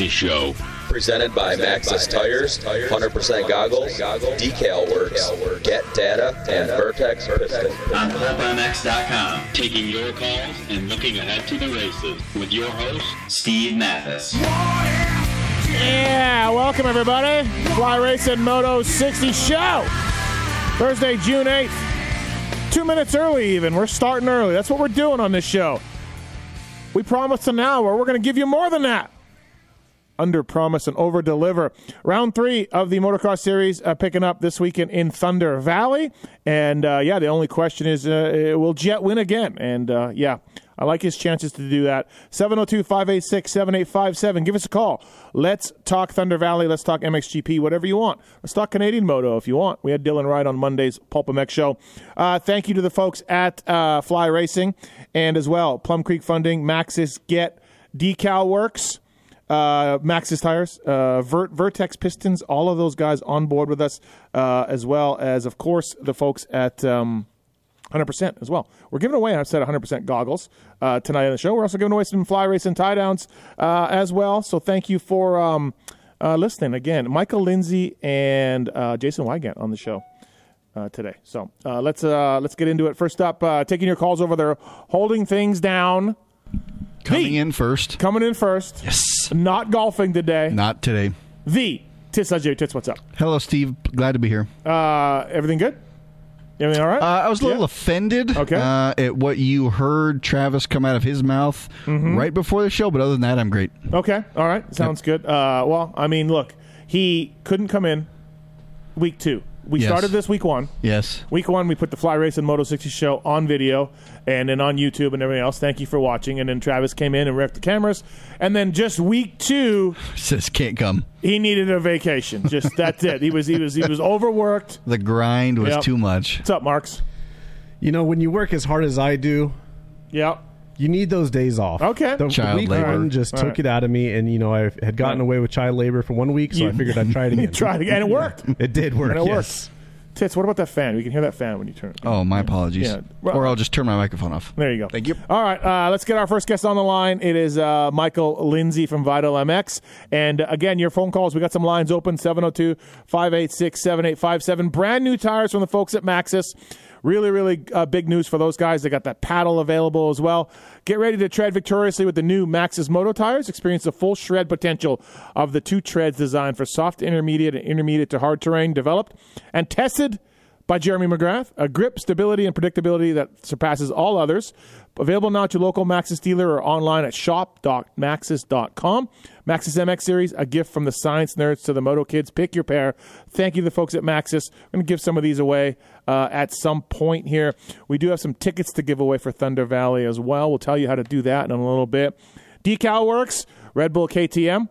Moto 60 Show. Presented by Maxxis Tires, 100% goggles, decal works, get data, and Vertex Piston. On PulpMX.com, taking your calls and looking ahead to the races with your host, Steve Matthes. Yeah, welcome everybody. Fly Racing Moto 60 show. Thursday, June 8th. Two minutes early, even. We're starting early. That's what we're doing on this show. We promised an hour. We're going to give you more than that. Under promise and over deliver. Round three of the motocross series uh, picking up this weekend in Thunder Valley. And uh, yeah, the only question is uh, will Jet win again? And uh, yeah, I like his chances to do that. 702 586 7857. Give us a call. Let's talk Thunder Valley. Let's talk MXGP, whatever you want. Let's talk Canadian Moto if you want. We had Dylan Wright on Monday's Pulp MX show. Uh, thank you to the folks at uh, Fly Racing and as well Plum Creek Funding, Maxxis Get, Decal Works uh, Max's tires, uh, Vert, Vertex pistons, all of those guys on board with us, uh, as well as, of course, the folks at um, 100% as well. We're giving away, I've said 100% goggles uh, tonight on the show. We're also giving away some fly racing tie downs uh, as well. So thank you for um, uh, listening again. Michael Lindsay and uh, Jason Weigandt on the show. Uh, today, so uh, let's uh, let's get into it. First up, uh, taking your calls over there, holding things down. Coming in first. Coming in first. Yes. Not golfing today. Not today. The Tits Ajay Tits, what's up? Hello, Steve. Glad to be here. Uh, everything good? Everything all right? Uh, I was a little Yeah. offended Okay. uh, at what you heard Travis come out of his mouth Mm-hmm. right before the show, but other than that, I'm great. Okay, all right, sounds good. Uh, well, I mean, look, he couldn't come in week two. We Yes. started this week one. Yes. Week one, we put the Fly Race and Moto 60 show on video and then on YouTube and everything else. Thank you for watching. And then Travis came in and wrecked the cameras. And then just week two, Says can't come. he needed a vacation. Just that's it. He was he was he was overworked. The grind was Yep. too much. What's up, Marks? You know, when you work as hard as I do, Yeah. You need those days off. Okay. The Child week labor. one just All took right. it out of me, and you know I had gotten Right. away with child labor for one week, so You- I figured I'd try it again. You tried again, and it worked. It did work. And it yes. worked. Tits, what about that fan? We can hear that fan when you turn it. Oh, my apologies. Yeah. Well- or I'll just turn my microphone off. There you go. Thank you. All right, uh, let's get our first guest on the line. It is uh, Michael Lindsay from Vital MX. And uh, again, your phone calls, we got some lines open 702 586 7857. Brand new tires from the folks at Maxxis. Really, really uh, big news for those guys. They got that paddle available as well. Get ready to tread victoriously with the new Maxxis Moto tires. Experience the full shred potential of the two treads designed for soft, intermediate, and intermediate to hard terrain, developed and tested by Jeremy McGrath. A grip, stability, and predictability that surpasses all others. Available now to local Maxxis dealer or online at shop.maxxis.com. Maxxis MX Series, a gift from the science nerds to the moto kids. Pick your pair. Thank you to the folks at Maxxis. I'm going to give some of these away uh, at some point here. We do have some tickets to give away for Thunder Valley as well. We'll tell you how to do that in a little bit. Decal Works, Red Bull KTM.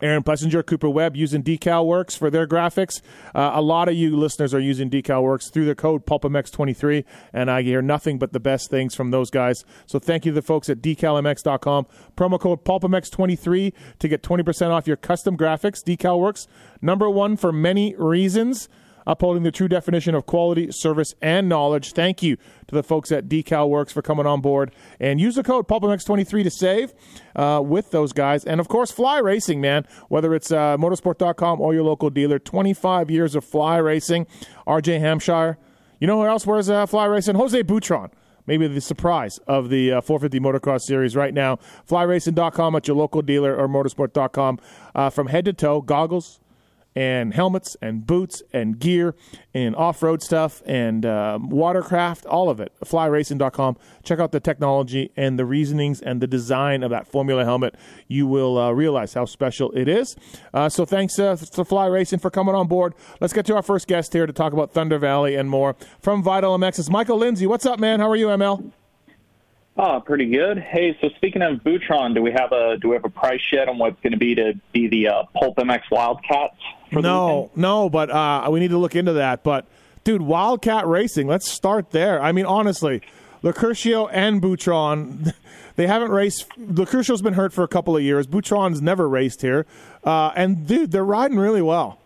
Aaron Plessinger, Cooper Webb using DecalWorks for their graphics. Uh, a lot of you listeners are using DecalWorks through the code PulpMX23, and I hear nothing but the best things from those guys. So thank you to the folks at DecalMX.com. Promo code PulpMX23 to get 20% off your custom graphics. DecalWorks, number one for many reasons upholding the true definition of quality, service, and knowledge. Thank you to the folks at Decal Works for coming on board. And use the code PulpMX23 to save uh, with those guys. And of course, Fly Racing, man. Whether it's uh, motosport.com or your local dealer, 25 years of Fly Racing. RJ Hampshire. You know who else wears uh, Fly Racing? Jose Butron maybe the surprise of the uh, 450 motocross series right now. Flyracing.com at your local dealer or motosport.com uh, from head to toe, goggles and helmets and boots and gear and off-road stuff and um, watercraft, all of it. Flyracing.com. Check out the technology and the reasonings and the design of that Formula helmet. You will uh, realize how special it is. Uh, so thanks uh, to Fly Racing for coming on board. Let's get to our first guest here to talk about Thunder Valley and more from Vital MX. It's Michael Lindsay. What's up, man? How are you, ML? Oh, pretty good. Hey, so speaking of Butron, do we have a do we have a price yet on what's going to be to be the uh, Pulp MX Wildcats? For No, weekend? no, but uh, we need to look into that. But dude, Wildcat Racing, let's start there. I mean, honestly, Locurcio and Butron, they haven't raced. Locurcio's been hurt for a couple of years. Butron's never raced here, uh, and dude, they're riding really well.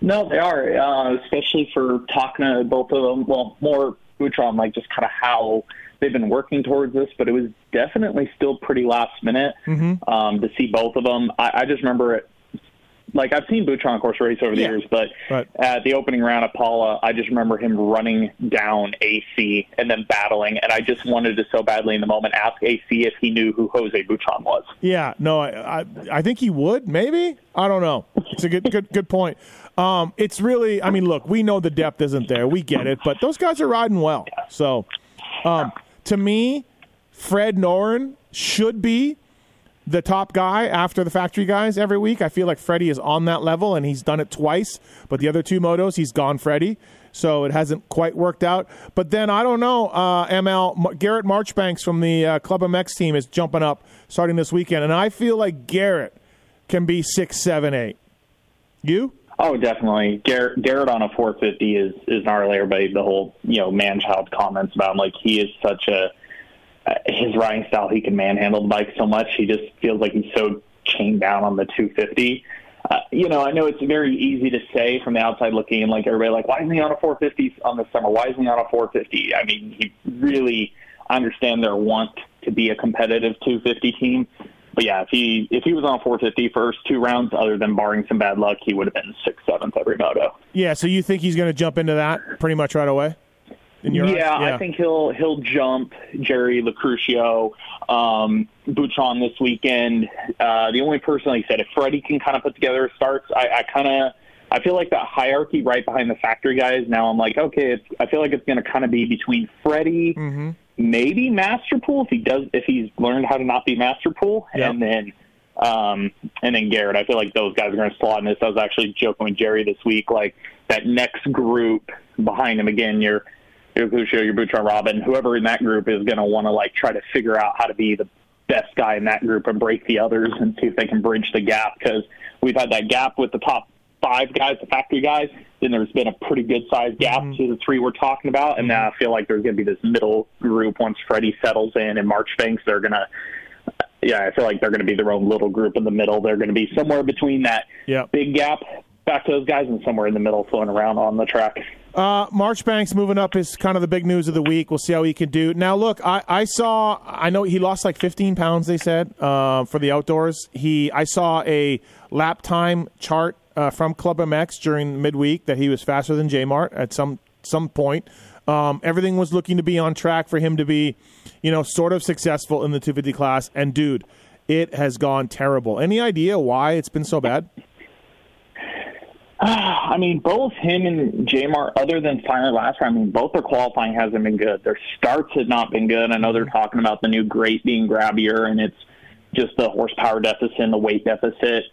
No, they are, uh, especially for talking to both of them. Well, more Butron, like just kind of how they've been working towards this, but it was definitely still pretty last minute um, to see both of them. I, I just remember it. Like I've seen Butron, of course, race over the Yeah. years, but Right. at the opening round of Pala, I just remember him running down AC and then battling, and I just wanted to so badly in the moment ask AC if he knew who Jose Butron was. Yeah, no, I, I, I think he would. Maybe I don't know. It's a good, good, good point. Um, it's really, I mean, look, we know the depth isn't there. We get it, but those guys are riding well. So, um, to me, Fred Noren should be the top guy after the factory guys every week. I feel like Freddie is on that level, and he's done it twice. But the other two motos, he's gone Freddie, so it hasn't quite worked out. But then I don't know. Uh, ML Garrett Marchbanks from the uh, Club MX team is jumping up starting this weekend, and I feel like Garrett can be six, seven, eight. You? Oh, definitely. Garrett, Garrett on a 450 is is gnarly. Everybody, the whole you know man child comments about him, like he is such a his riding style. He can manhandle the bike so much. He just feels like he's so chained down on the 250. Uh, you know, I know it's very easy to say from the outside looking in, like everybody, like why isn't he on a 450 on the summer? Why isn't he on a 450? I mean, he really understand their want to be a competitive 250 team. But yeah, if he if he was on 450 first two rounds, other than barring some bad luck, he would have been sixth, seventh every moto. Yeah. So you think he's going to jump into that pretty much right away? Yeah, eyes? I think he'll he'll jump Jerry Locurcio, um, Butron this weekend. Uh, the only person, like I said, if Freddie can kind of put together starts, I, I kind of I feel like that hierarchy right behind the factory guys. Now I'm like, okay, it's, I feel like it's going to kind of be between Freddie, maybe Masterpool if he does if he's learned how to not be Masterpool, Yep. and then um, and then Garrett. I feel like those guys are going to slot in this. I was actually joking with Jerry this week, like that next group behind him again. Your your Lucio, your Butron Robin, whoever in that group is going to want to like try to figure out how to be the best guy in that group and break the others and see if they can bridge the gap because we've had that gap with the top five guys, the factory guys. Then there's been a pretty good sized gap mm-hmm. to the three we're talking about, and now I feel like there's going to be this middle group once Freddie settles in and Marchbanks. They're going to yeah, I feel like they're going to be their own little group in the middle. They're going to be somewhere between that Yeah. big gap back to those guys and somewhere in the middle floating around on the track. Uh, Marchbanks moving up is kind of the big news of the week. We'll see how he can do. Now, look, I, I saw. I know he lost like 15 pounds. They said uh, for the outdoors. He. I saw a lap time chart uh, from Club MX during midweek that he was faster than J Mart at some some point. Um, everything was looking to be on track for him to be, you know, sort of successful in the 250 class. And dude, it has gone terrible. Any idea why it's been so bad? I mean, both him and Jamar, other than finally last round, I mean, both their qualifying hasn't been good. Their starts have not been good. I know they're talking about the new grate being grabbier, and it's just the horsepower deficit and the weight deficit.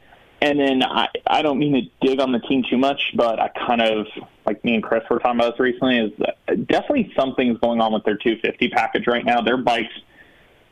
And then I, I don't mean to dig on the team too much, but I kind of, like me and Chris were talking about this recently, is definitely something's going on with their 250 package right now. Their bikes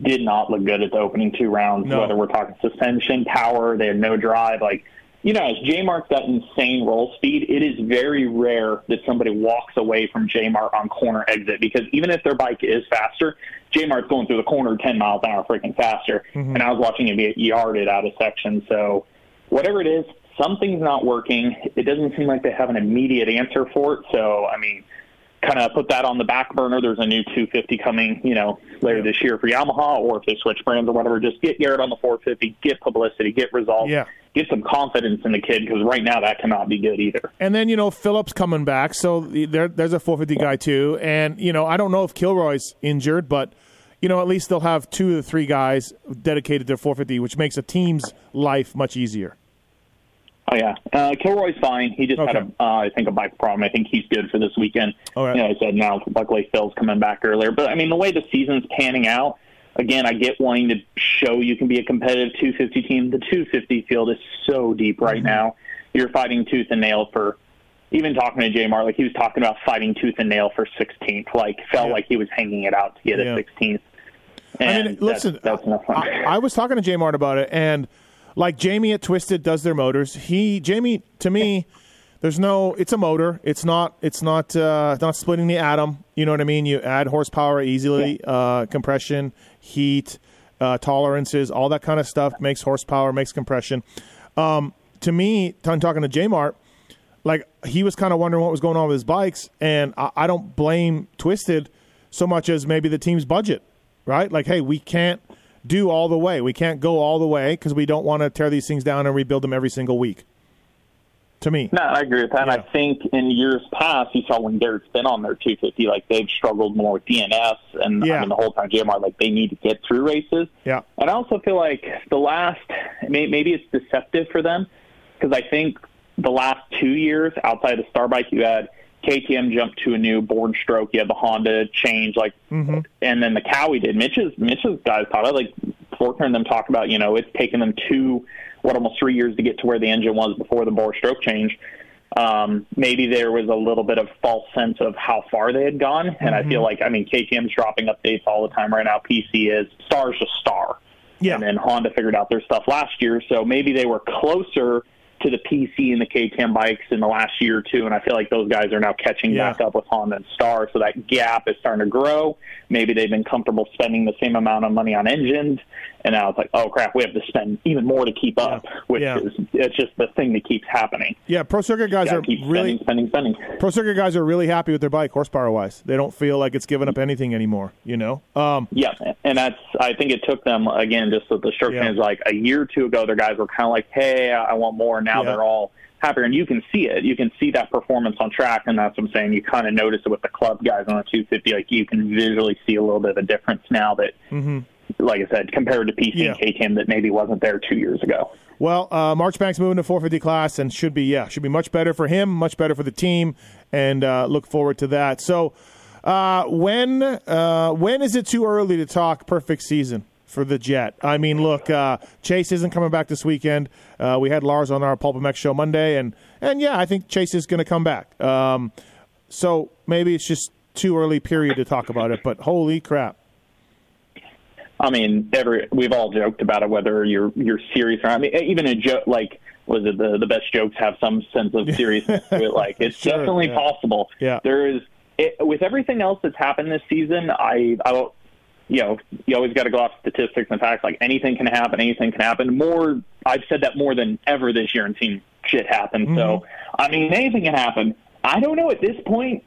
did not look good at the opening two rounds, No. whether we're talking suspension, power, they had no drive. Like, you know, as J Mark's got insane roll speed, it is very rare that somebody walks away from J Mark on corner exit because even if their bike is faster, J Mark's going through the corner 10 miles an hour freaking faster. Mm-hmm. And I was watching him get yarded out of section. So, whatever it is, something's not working. It doesn't seem like they have an immediate answer for it. So, I mean, kind of put that on the back burner. There's a new 250 coming, you know, later this year for Yamaha, or if they switch brands or whatever, just get Garrett on the 450, get publicity, get results, Yeah. Get some confidence in the kid because right now that cannot be good either. And then you know Phillips coming back, so there, there's a 450 guy too. And you know I don't know if Kilroy's injured, but you know at least they'll have two of the three guys dedicated to 450, which makes a team's life much easier. Oh yeah, uh, Kilroy's fine. He just had Okay. a, uh, I think, a bike problem. I think he's good for this weekend. All right. You know, I said now, luckily Phil's coming back earlier. But I mean, the way the season's panning out, again, I get wanting to show you can be a competitive 250 team. The 250 field is so deep right Mm-hmm. now. You're fighting tooth and nail for. Even talking to J Mart, like he was talking about fighting tooth and nail for 16th. Like felt Yeah. like he was hanging it out to get Yeah. a 16th. I And mean, listen, that's. I, I was talking to J Mart about it, and like Jamie at Twisted does their motors. He Jamie to me, there's no. It's a motor. It's not. It's not. Uh, not splitting the atom. You know what I mean? You add horsepower easily, uh, compression, heat, uh, tolerances, all that kind of stuff makes horsepower, makes compression. Um, to me, t- talking to J Mart, like he was kind of wondering what was going on with his bikes, and I, I don't blame Twisted so much as maybe the team's budget, right? Like, hey, we can't do all the way. We can't go all the way because we don't want to tear these things down and rebuild them every single week. To me, No, I agree with that. And I think in years past, you saw when Garrett's been on their 250, like they've struggled more with DNS, and Yeah. I mean the whole time JMR, like they need to get through races. yeah, And I also feel like the last, maybe it's deceptive for them, because I think the last two years outside of Star Bike, you had KTM jump to a new bore stroke, you had the Honda change, like, Mm-hmm. and then the Cowie did. Mitch's Mitch's guys thought of like Forkner and them talk about, you know, it's taken them two, what almost three years to get to where the engine was before the bore stroke change. Um, maybe there was a little bit of false sense of how far they had gone, and I feel like I mean KTM's dropping updates all the time right now. PC is Star's just Star. yeah, And then Honda figured out their stuff last year, so maybe they were closer to the PC and the KTM bikes in the last year or two, and I feel like those guys are now catching Yeah. back up with Honda and Star, so that gap is starting to grow. Maybe they've been comfortable spending the same amount of money on engines, and now it's like, oh crap, we have to spend even more to keep up, which Yeah. is it's just the thing that keeps happening. yeah. Pro circuit guys are keep really spending, spending, spending. pro circuit guys are really happy with their bike horsepower wise. They don't feel like it's giving up anything anymore. You know, um, Yeah, and that's I think it took them again just with the stroke Yeah. fans like a year or two ago. Their guys were kind of like, "Hey, I want more." Now Yeah. they're all happier, and you can see it. You can see that performance on track, and that's what I'm saying. You kind of notice it with the club guys on the 250. Like you can visually see a little bit of a difference now that, like I said, compared to PC Mm-hmm. Yeah. and KTM that maybe wasn't there two years ago. Well, uh, Marchbank's moving to 450 class and should be yeah should be much better for him, much better for the team, and uh, look forward to that. So, uh, when uh, when is it too early to talk perfect season for the Jet? I mean, look, uh, Chase isn't coming back this weekend. Uh, we had Lars on our Pulp MX show Monday, and and yeah, I think Chase is going to come back. Um, so maybe it's just too early period to talk about it. But holy crap! I mean, every we've all joked about it, whether you're you're serious or not. I mean, even a joke like was it the the best jokes have some sense of seriousness to it. Like it's Sure, definitely yeah. possible. Yeah. there is it, with everything else that's happened this season. I I don't. You know, you always got to go off statistics and facts. Like anything can happen, anything can happen. More, I've said that more than ever this year and seen shit happen. So, mm-hmm. I mean, anything can happen. I don't know at this point.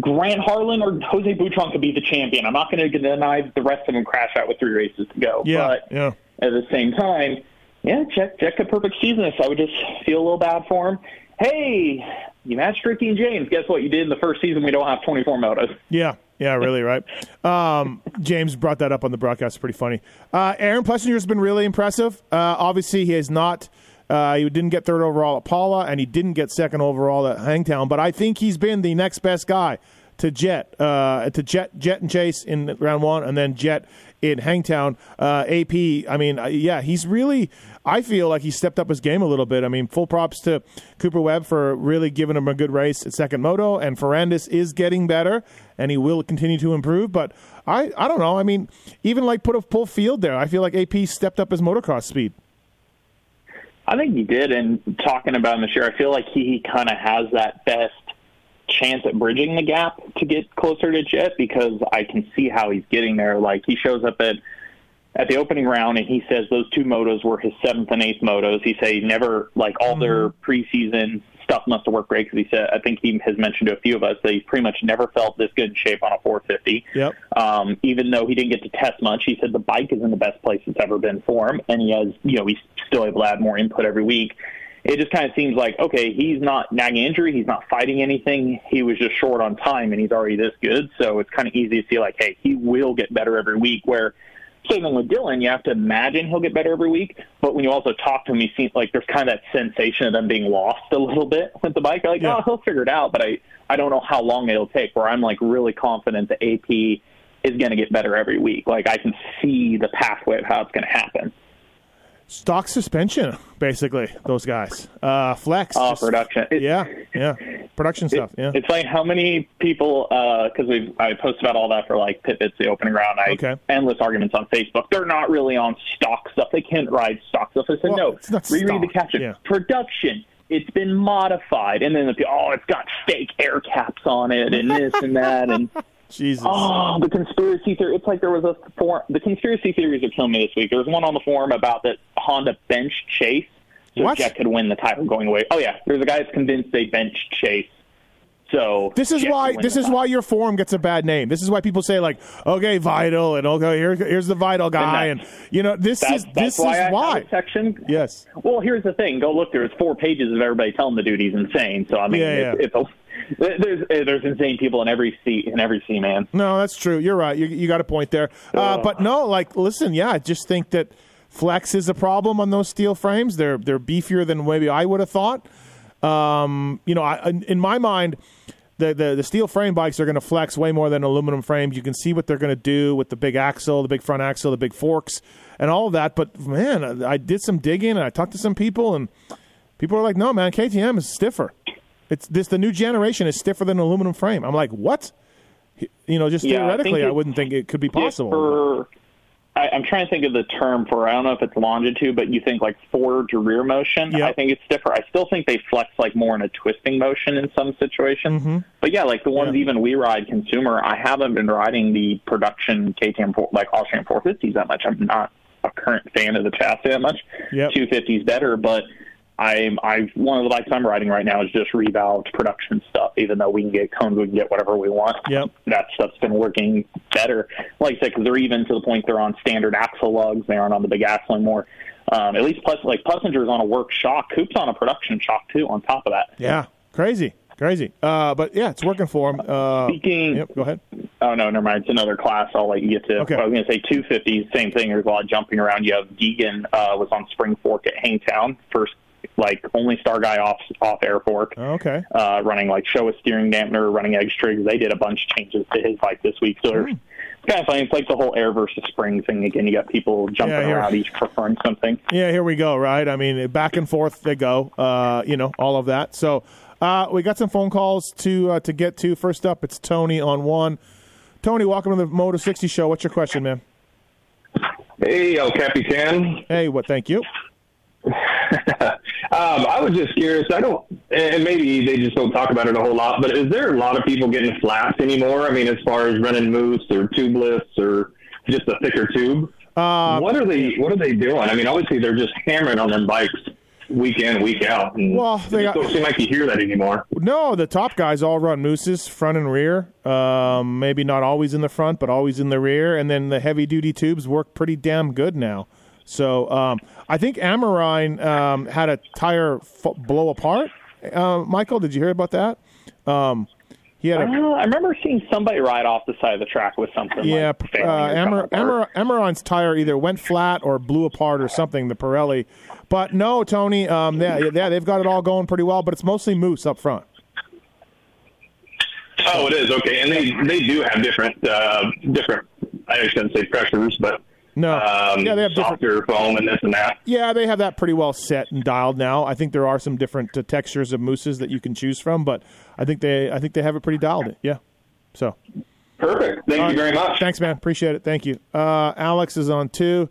Grant Harlan or Jose Butron could be the champion. I'm not going to deny the rest of them crash out with three races to go. Yeah, but yeah. at the same time, yeah, check check a perfect season. So I would just feel a little bad for him. Hey, you matched Ricky and James. Guess what? You did in the first season. We don't have 24 motos. Yeah, yeah, really, right? Um, James brought that up on the broadcast. Pretty funny. Uh, Aaron Plessinger's been really impressive. Uh, obviously, he has not. Uh, he didn't get third overall at Pala, and he didn't get second overall at Hangtown. But I think he's been the next best guy to Jet, uh, to Jet, Jet and Chase in round one, and then Jet in Hangtown. Uh, AP, I mean, uh, yeah, he's really. I feel like he stepped up his game a little bit. I mean, full props to Cooper Webb for really giving him a good race at second moto, and Ferrandis is getting better, and he will continue to improve. But I, I don't know. I mean, even like put a full field there. I feel like AP stepped up his motocross speed. I think he did. And talking about him this year, I feel like he kind of has that best chance at bridging the gap to get closer to Jet because I can see how he's getting there. Like he shows up at at the opening round and he says those two motos were his seventh and eighth motos. He said he never like all their mm-hmm. preseason stuff must have worked great because he said I think he has mentioned to a few of us that he's pretty much never felt this good in shape on a 450. Yep. Um, even though he didn't get to test much, he said the bike is in the best place it's ever been for him, and he has, you know, he's still able to add more input every week. It just kind of seems like okay, he's not nagging injury, he's not fighting anything. He was just short on time, and he's already this good. So it's kind of easy to see like, hey, he will get better every week. Where same thing with Dylan. You have to imagine he'll get better every week, but when you also talk to him, you see like there's kind of that sensation of them being lost a little bit with the bike. You're like, Yeah. oh, he'll figure it out, but I I don't know how long it'll take. Where I'm like really confident the AP is going to get better every week. Like I can see the pathway of how it's going to happen. Stock suspension, basically. Those guys. Uh, flex. Oh, just- production. It- Yeah, yeah. Production stuff. Yeah. It's like how many people because we I posted about all that for like Pipits, the opening round. I Okay. endless arguments on Facebook. They're not really on stock stuff. They can't ride stock stuff. I said Well, no. it's not Reread the caption. yeah. Production. It's been modified, and then the oh, it's got fake air caps on it, and this and that, and Jesus. Oh, the conspiracy theory. It's like there was a forum. The conspiracy theories are killing me this week. There was one on the forum about that Honda bench Chase so What? Jet could win the title going away. Oh yeah, there's a guy that's convinced they bench Chase. So This is Jet why this is title. why your forum gets a bad name. This is why people say like, okay, vital, and okay, here, here's the vital guy, and that- you know this That's, is this why is I why. section. Yes. Well, here's the thing. Go look. There's four pages of everybody telling the dude he's insane. So I mean, Yeah, it's, it's a, there's there's insane people in every seat in every C man. No, that's true. You're right. You, you got a point there. Uh, but no, like, listen, yeah, I just think that flex is a problem on those steel frames. They're they're beefier than maybe I would have thought. Um, you know, I, in, in my mind, the, the the steel frame bikes are going to flex way more than aluminum frames. You can see what they're going to do with the big axle, the big front axle, the big forks, and all of that. But man, I, I did some digging and I talked to some people, and people are like, "No, man, KTM is stiffer. It's this the new generation is stiffer than an aluminum frame." I'm like, "What?" You know, just Yeah, theoretically, think I, wouldn't think it could be possible. I, I'm trying to think of the term for. I don't know if it's longitude, but you think like forward to rear motion. Yep. I think it's different. I still think they flex like more in a twisting motion in some situations. But yeah, like the ones Mm-hmm. Yeah. even we ride consumer. I haven't been riding the production KTM four, like Austrian 450s that much. I'm not a current fan of the chassis that much. Yep. 250s better, but. I'm I one of the bikes I'm riding right now is just revalved production stuff. Even though we can get cones, we can get whatever we want. Yep. that stuff's been working better. Like I said, because they're even to the point they're on standard axle lugs. They aren't on the big axle anymore. Um, at least plus like Plessinger's on a work shock. Coop's on a production shock too. On top of that. yeah, crazy, crazy. Uh, but yeah, it's working for him. Uh, Speaking, yep, go ahead. oh no, never mind. It's another class. I'll let you get to. Okay. I was going to say 250s. Same thing. There's a lot of jumping around. You have Deegan uh, was on Spring Fork at Hangtown first. Like only star guy off off air fork. Okay. uh, running like show a steering dampener, running edge trigs. They did a bunch of changes to his bike this week. So Hmm. it's kind of funny. It's like the whole air versus spring thing again. You got people jumping Yeah, around, each preferring something. Yeah, here we go. Right. I mean, back and forth they go. Uh, you know, all of that. So uh, we got some phone calls to uh, to get to. First up, it's Tony on one. Tony, welcome to the Moto 60 show. What's your question, man? Hey, El Capitan. Hey, what? Thank you. Um, I was just curious. I don't, and maybe they just don't talk about it a whole lot. But is there a lot of people getting flats anymore? I mean, as far as running moose or tubeless or just a thicker tube. Uh, what are they? What are they doing? I mean, obviously they're just hammering on them bikes week in, week out. And Well, they got- don't seem like you hear that anymore. No, the top guys all run mooses, front and rear. Um, maybe not always in the front, but always in the rear. And then the heavy duty tubes work pretty damn good now. So um, I think Amarine um, had a tire f- blow apart. Uh, Michael, did you hear about that? Um, he had a Uh, I remember seeing somebody ride off the side of the track with something. yeah, like uh, failing Amar. Amar, Amarine's tire either went flat or blew apart or something. The Pirelli, but no, Tony. Um, yeah, yeah, they've got it all going pretty well, but it's mostly moose up front. Oh, it is okay, and they they do have different uh, different. I shouldn't say pressures, but No, um, yeah, they have different. softer foam and this and that. Yeah, they have that pretty well set and dialed now. I think there are some different uh, textures of mooses that you can choose from, but I think they I think they have it pretty dialed. Yeah. So Perfect. Thank all you very much. Thanks, man. Appreciate it. Thank you. Uh, Alex is on two.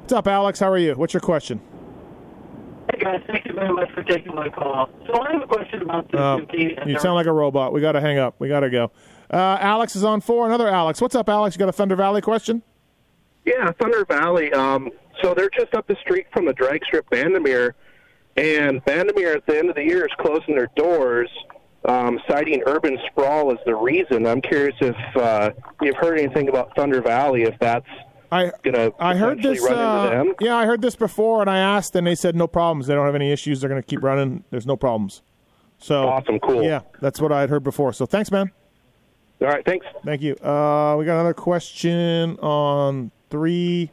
What's up, Alex? How are you? What's your question? Hey guys, thank you very much for taking my call. So I have a question about the Uh, you sound like a robot. We got to hang up. We got to go. Uh, Alex is on four. Another Alex. What's up, Alex? You got a Thunder Valley question? Yeah, Thunder Valley. Um, so they're just up the street from the drag strip Bandimere, and Bandimere at the end of the year is closing their doors, um, citing urban sprawl as the reason. I'm curious if uh, you've heard anything about Thunder Valley, if that's I I heard this. Uh, them. yeah, I heard this before, and I asked, and they said no problems. They don't have any issues. They're going to keep running. There's no problems. So Awesome, cool. Yeah, that's what I had heard before. So thanks, man. All right, thanks. Thank you. Uh, we got another question on three.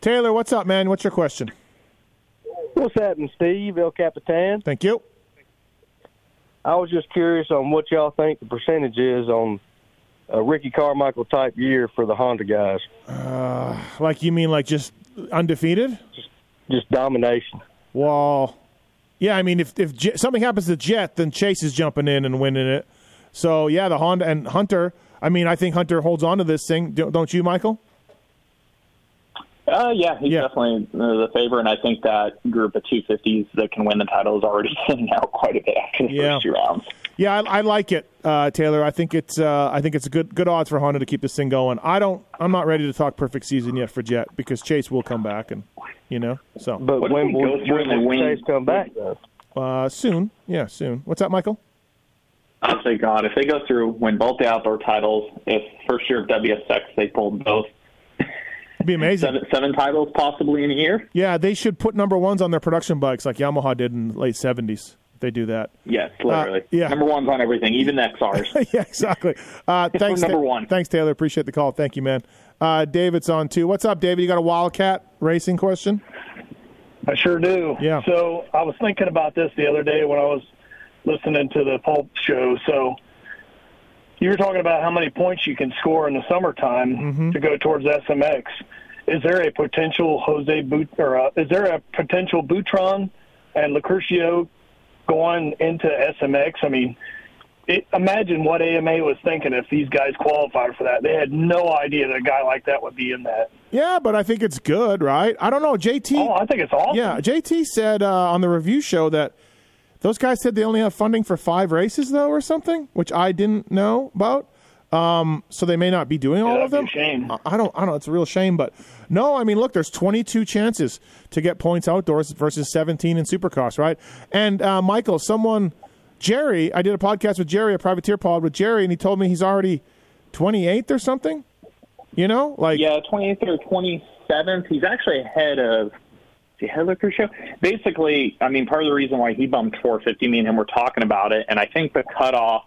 Taylor, what's up, man? What's your question? What's happening, Steve? El Capitan. Thank you. I was just curious on what y'all think the percentage is on a Ricky Carmichael type year for the Honda guys. Uh, like you mean like just undefeated? Just domination. Well, yeah. I mean, if if Jet, something happens to Jet, then Chase is jumping in and winning it. So yeah, the Honda and Hunter. I mean, I think Hunter holds on to this thing. Don't don't you, Michael? Uh, yeah, he's definitely uh, the favorite, and I think that group of 250s that can win the title is already thinning out quite a bit after the Yeah. first two rounds. Yeah, I, I like it, uh, Taylor. I think it's uh, I think it's a good good odds for Honda to keep this thing going. I don't. I'm not ready to talk perfect season yet for Jet because Chase will come back, and you know so. But What when will, when and will Chase come back. Uh, soon, yeah, soon. What's that, Michael? I'll say, God, if they go through, win both the outdoor titles, if first year of WSX they pulled both It'd be amazing. seven, seven titles possibly in a year, Yeah, they should put number ones on their production bikes like Yamaha did in the late '70s. They do that. yes, literally. Uh, yeah. Number one's on everything, even the XRs. yeah, exactly. Uh, thanks, number one. Thanks, Taylor. Appreciate the call. Thank you, man. Uh, David's on too. What's up, David? You got a Wildcat racing question? I sure do. Yeah. So I was thinking about this the other day when I was listening to the Pulp show. So you were talking about how many points you can score in the summertime Mm-hmm. to go towards SMX. Is there a potential Jose Boot or uh, is there a potential Butron and Locurcio going into SMX? I mean, it, imagine what AMA was thinking if these guys qualified for that. They had no idea that a guy like that would be in that. Yeah, but I think it's good, right? I don't know. JT. Oh, I think it's awesome. Yeah, JT said uh, on the review show that those guys said they only have funding for five races, though, or something, which I didn't know about. Um, so they may not be doing all Yeah, of them. shame. I- I don't. I don't. It's a real shame, but no. I mean, look, there's 22 chances to get points outdoors versus 17 in Supercross, right? And uh, Michael, someone, Jerry, I did a podcast with Jerry, a privateer pod with Jerry, and he told me he's already 28th or something. You know, like yeah, 28th or 27th. He's actually ahead of. Is he ahead of Locurcio? Basically, I mean, part of the reason why he bumped 450, me and him were talking about it, and I think the cutoff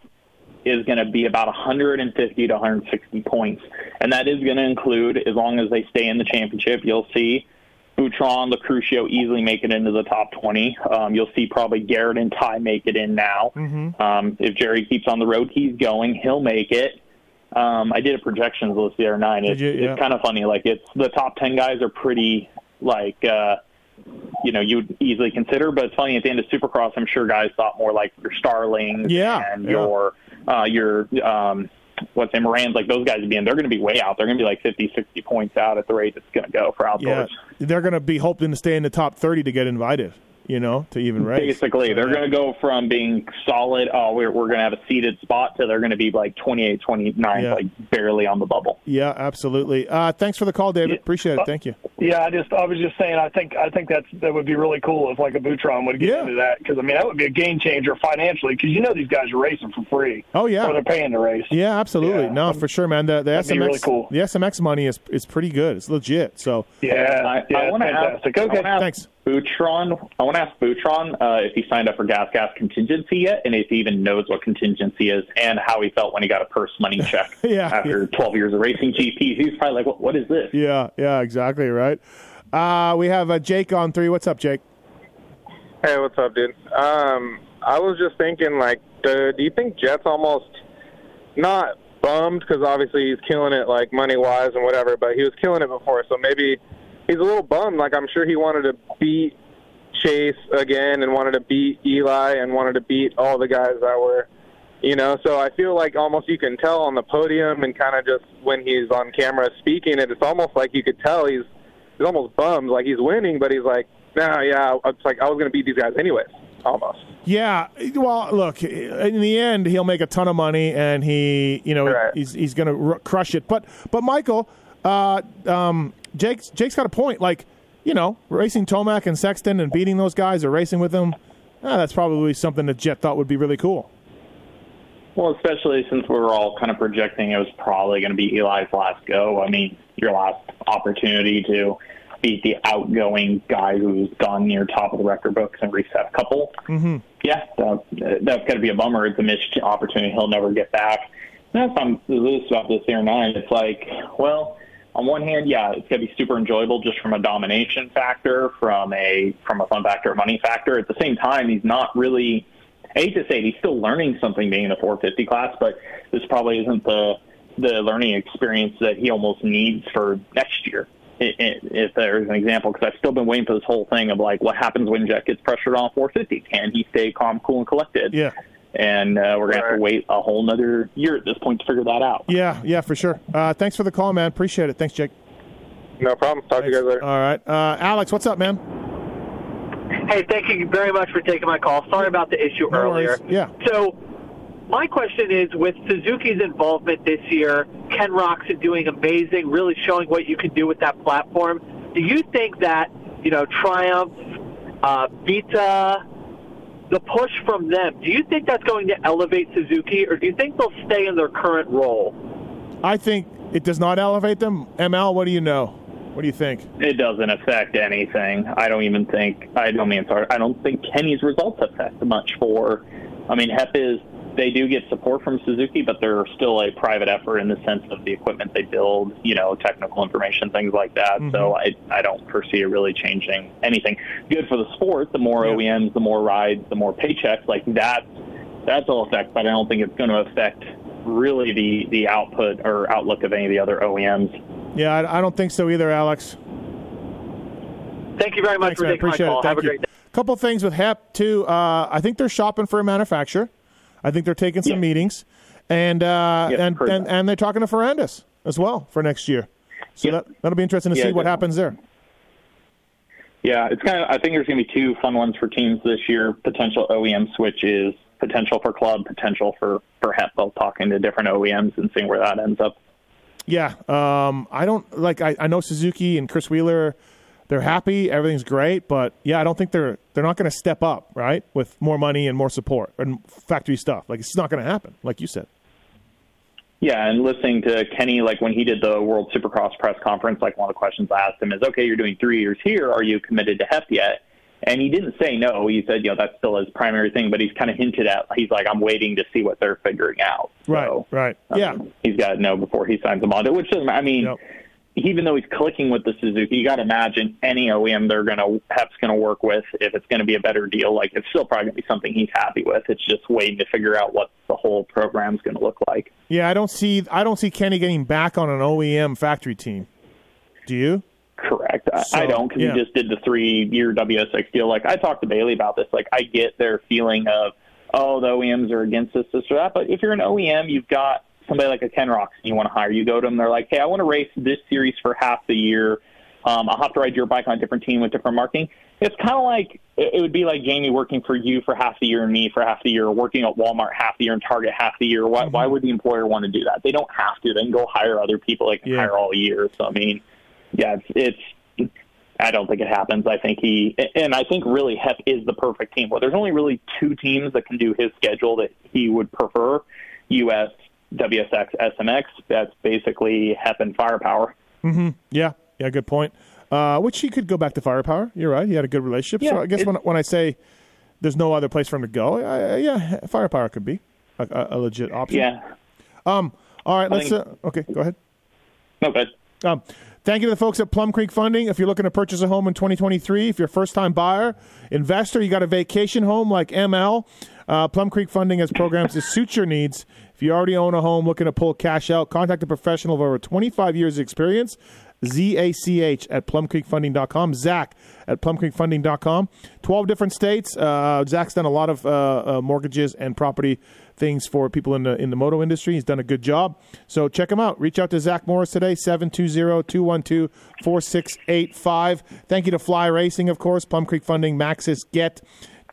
is going to be about 150 to 160 points, and that is going to include, as long as they stay in the championship, you'll see Butron, Locurcio easily make it into the top 20. Um, you'll see probably Garrett and Ty make it in now. Mm-hmm. Um, if Jerry keeps on the road he's going, he'll make it. Um, I did a projections list the other night. It's, you? Yeah. it's kind of funny. Like it's the top 10 guys are pretty like uh, you know you'd easily consider, but it's funny at the end of Supercross. I'm sure guys thought more like your Starlings Yeah, and yeah. your uh, your um, what's name Morans. Like those guys would be in. They're going to be way out. They're going to be like 50, 60 points out at the rate it's going to go for yeah, outdoors. they're going to be hoping to stay in the top 30 to get invited. You know, to even race. Basically, they're going to go from being solid, oh, we're, we're going to have a seated spot, to they're going to be like 28, 29, Yeah. like barely on the bubble. Yeah, absolutely. Uh, thanks for the call, David. Appreciate it. Thank you. Yeah, I just I was just saying I think I think that's that would be really cool if like a Butron would get into that because I mean that would be a game changer financially because you know these guys are racing for free. Oh yeah, or they're paying to race. Yeah, absolutely. No, for sure, man. The, the That'd SMX, be really cool. the SMX money is is pretty good. It's legit. So Yeah, I, yeah, I want to ask, fantastic. I Okay, wanna ask thanks. Butron, I want to ask Butron uh, if he signed up for Gas Gas contingency yet, and if he even knows what contingency is, and how he felt when he got a purse money check Yeah, after 12 years of racing GPs. He's probably like, what, what is this? yeah, yeah, exactly right. Uh, we have uh, Jake on three. What's up, Jake? Hey, what's up, dude? Um, I was just thinking, like, do, do you think Jet's almost not bummed because obviously he's killing it, like money wise and whatever, but he was killing it before, so maybe he's a little bummed. Like, I'm sure he wanted to beat Chase again and wanted to beat Eli and wanted to beat all the guys that were, you know. So I feel like almost you can tell on the podium and kind of just when he's on camera speaking, it, it's almost like you could tell he's he's almost bummed, like he's winning, but he's like, no, yeah, it's like I was going to beat these guys anyways, almost. Yeah. Well, look. In the end, he'll make a ton of money, and he, you know, he's he's going to r- crush it. But but Michael, uh, um, Jake's Jake's got a point. Like, you know, racing Tomac and Sexton and beating those guys or racing with them. Uh, that's probably something that Jet thought would be really cool. Well, especially since we were all kind of projecting it was probably going to be Eli's last go. I mean, your last opportunity to beat the outgoing guy who's gone near top of the record books and reset a couple. Mm-hmm. Yeah, that, that's going to be a bummer. It's a missed opportunity he'll never get back. And that's on the list about this Air 9. It's like, well, on one hand, yeah, it's going to be super enjoyable just from a domination factor, from a from a fun factor, a money factor. At the same time, he's not really. I hate to say it, he's still learning something being in a 450 class, but this probably isn't the the learning experience that he almost needs for next year. If there's an example, because I've still been waiting for this whole thing of like, what happens when Jet gets pressured on 450? Can he stay calm, cool, and collected? Yeah. And uh, we're gonna have to wait a whole nother year at this point to figure that out. Yeah, yeah, for sure. Uh, thanks for the call, man. Appreciate it. Thanks, Jake. No problem. Talk to you guys later. All right, uh, Alex, what's up, man? Hey, thank you very much for taking my call. Sorry about the issue No earlier. worries. Yeah. So, my question is with Suzuki's involvement this year, Ken Roczen doing amazing, really showing what you can do with that platform. Do you think that, you know, Triumph, uh, Vita, the push from them, do you think that's going to elevate Suzuki or do you think they'll stay in their current role? I think it does not elevate them. ML, what do you know? What do you think? It doesn't affect anything. I don't even think. I don't mean sorry. I don't think Kenny's results affect much for. I mean, HEP is they do get support from Suzuki, but they're still a private effort in the sense of the equipment they build, you know, technical information, things like that. So I I don't foresee it really changing anything. Good for the sport. The more OEMs, the more rides, the more paychecks. Like that, that's all effect. But I don't think it's going to affect really the the output or outlook of any of the other OEMs. Yeah, I, I don't think so either, Alex. Thank you very much Thanks, for man. taking my Appreciate call. it. Thank Have a you. great day. Couple things with HEP too. Uh, I think they're shopping for a manufacturer. I think they're taking some meetings, and uh, and, and and they're talking to Ferrandis as well for next year. So that that'll be interesting to Yeah, see what happens there. Yeah, it's kind of. I think there's going to be two fun ones for teams this year: potential OEM switches, potential for club, potential for for HEP. Both talking to different OEMs and seeing where that ends up. Yeah, um, I don't like. I, I know Suzuki and Chris Wheeler. They're happy. Everything's great, but yeah, I don't think they're they're not going to step up right with more money and more support and factory stuff. Like it's not going to happen, like you said. Yeah, and listening to Kenny, like when he did the World Supercross press conference, like one of the questions I asked him is, "Okay, you're doing three years here. Are you committed to HEP yet?" And he didn't say no. He said, "You know, that's still his primary thing," but he's kind of hinted at. He's like, "I'm waiting to see what they're figuring out." Right, So, right. um, yeah, he's got to know before he signs them on. Which doesn't. I mean, even though he's clicking with the Suzuki, you got to imagine any OEM they're going to HEP's going to work with. If it's going to be a better deal, like it's still probably going to be something he's happy with. It's just waiting to figure out what the whole program's going to look like. yeah. I don't see I don't see Kenny getting back on an OEM factory team. Do you? Correct. I, So, I don't because yeah. he just did the three-year WSX deal. Like I talked to Bailey about this. Like I get their feeling of, oh, the OEMs are against this, this or that. But if you're an OEM, you've got somebody like a Ken Rox and you want to hire. You go to them. They're like, hey, I want to race this series for half the year. Um, I'll have to ride your bike on a different team with different marketing. It's kind of like it would be like Jamie working for you for half the year and me for half the year, working at Walmart half the year and Target half the year. Why, why would the employer want to do that? They don't have to. They can go hire other people. They can Yeah. hire all year. So I mean, yeah, it's, it's. I don't think it happens. I think he and I think really Hep is the perfect team. Well, there's only really two teams that can do his schedule that he would prefer: US, WSX, SMX. That's basically Hep and Firepower. hmm Yeah, yeah. Good point. Uh, which he could go back to Firepower. You're right. He had a good relationship. so I guess when when I say there's no other place for him to go, I, yeah, Firepower could be a, a, a legit option. Yeah. Um. All right. I Let's. think- Uh, okay. Go ahead. No, good. Um, thank you to the folks at Plum Creek Funding. If you're looking to purchase a home in 2023, if you're a first time buyer, investor, you got a vacation home like ML, uh, Plum Creek Funding has programs to suit your needs. If you already own a home looking to pull cash out, contact a professional of over 25 years of experience. Z-A-C-H at plumcreekfunding.com. Zach at plumcreekfunding.com. 12 different states. Uh, Zach's done a lot of uh, uh, mortgages and property things for people in the in the moto industry. He's done a good job. So check him out. Reach out to Zach Morris today, 720-212-4685. Thank you to Fly Racing, of course, Plum Creek Funding, Maxxis Get.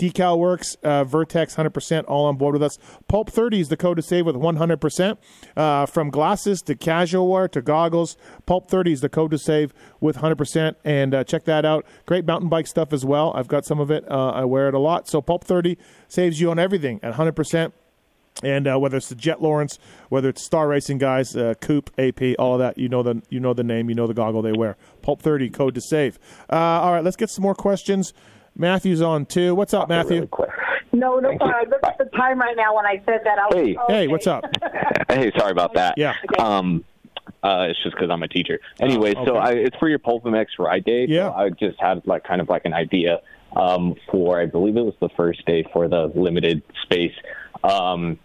Decal Works, uh, Vertex, 100% all on board with us. Pulp 30 is the code to save with 100%. Uh, from glasses to casual wear to goggles, Pulp 30 is the code to save with 100%. And uh, check that out. Great mountain bike stuff as well. I've got some of it. Uh, I wear it a lot. So Pulp 30 saves you on everything at 100%. And uh, whether it's the Jet Lawrence, whether it's Star Racing guys, uh, Coop, AP, all of that, you know the you know the name, you know the goggle they wear. Pulp thirty code to save. Uh, all right, let's get some more questions. Matthew's on too. What's up, Matthew? No, no problem. I looked at the time right now when I said that. I was, Hey. oh, Hey, what's up? Hey, sorry about that. Yeah. Um, Uh, it's just because I'm a teacher. Anyway, Oh, so. I, it's for your PulpMX ride day. Yeah. So I just had like kind of like an idea um, for I believe it was the first day for the limited space. Um,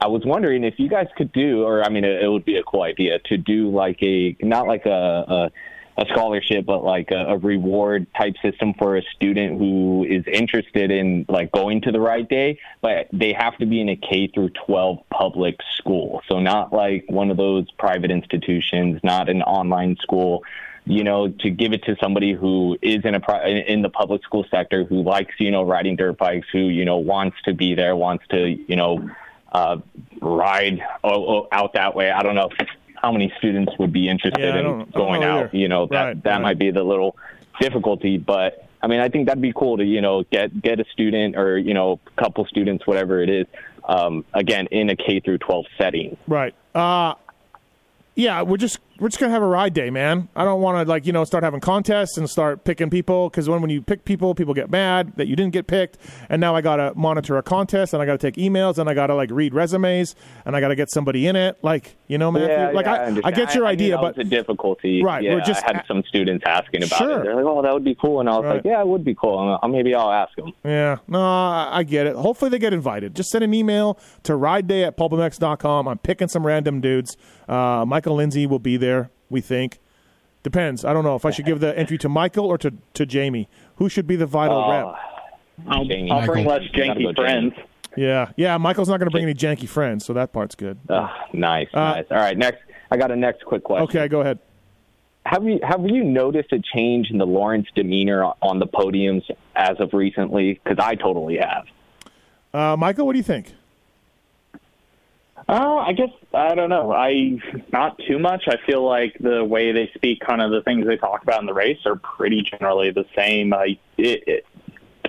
I was wondering if you guys could do, or I mean, it, it would be a cool idea to do like a not like a a, a scholarship, but like a, a reward type system for a student who is interested in like going to the right day, but they have to be in a K through 12 public school, so not like one of those private institutions, not an online school. You know, to give it to somebody who is in a in the public school sector who likes, you know, riding dirt bikes, who you know wants to be there, wants to, you know, uh, ride out that way. I don't know how many students would be interested Yeah, in don't- I don't going out. either. You know, that Right, that right. might be the little difficulty, but. I mean, I think that'd be cool to you know get get a student or you know a couple students, whatever it is, um, again in a K through 12 setting. Right. Uh yeah, we're just we're just gonna have a ride day, man. I don't want to like you know start having contests and start picking people because when when you pick people, people get mad that you didn't get picked, and now I gotta monitor a contest and I gotta take emails and I gotta like read resumes and I gotta get somebody in it. Like you know, Matthew. Yeah, like yeah, I, understand. I get your I- I idea, but the difficulty. Right, Yeah, we're just- I had some students asking about Sure. it. They're like, "Oh, that would be cool," and I was Right. like, "Yeah, it would be cool." And maybe I'll ask them. Yeah, no, I I get it. Hopefully they get invited. Just send an email to rideday at pulpmx.com. I'm picking some random dudes. Uh, Michael Lindsay will be there, we think. Depends. I don't know if I should give the entry to Michael or to, to Jamie. Who should be the vital Uh, rep? I'll, Jamie. I'll bring less janky go friends. Yeah, yeah. Michael's not going to bring any janky friends, so that part's good. Uh, nice, Uh, nice. All right, next. I got a next quick question. Okay, go ahead. Have you have you noticed a change in the Lawrence demeanor on the podiums as of recently? Because I totally have. Uh, Michael, what do you think? Oh, I guess I don't know. I not too much. I feel like the way they speak, kind of the things they talk about in the race, are pretty generally the same. I it, it,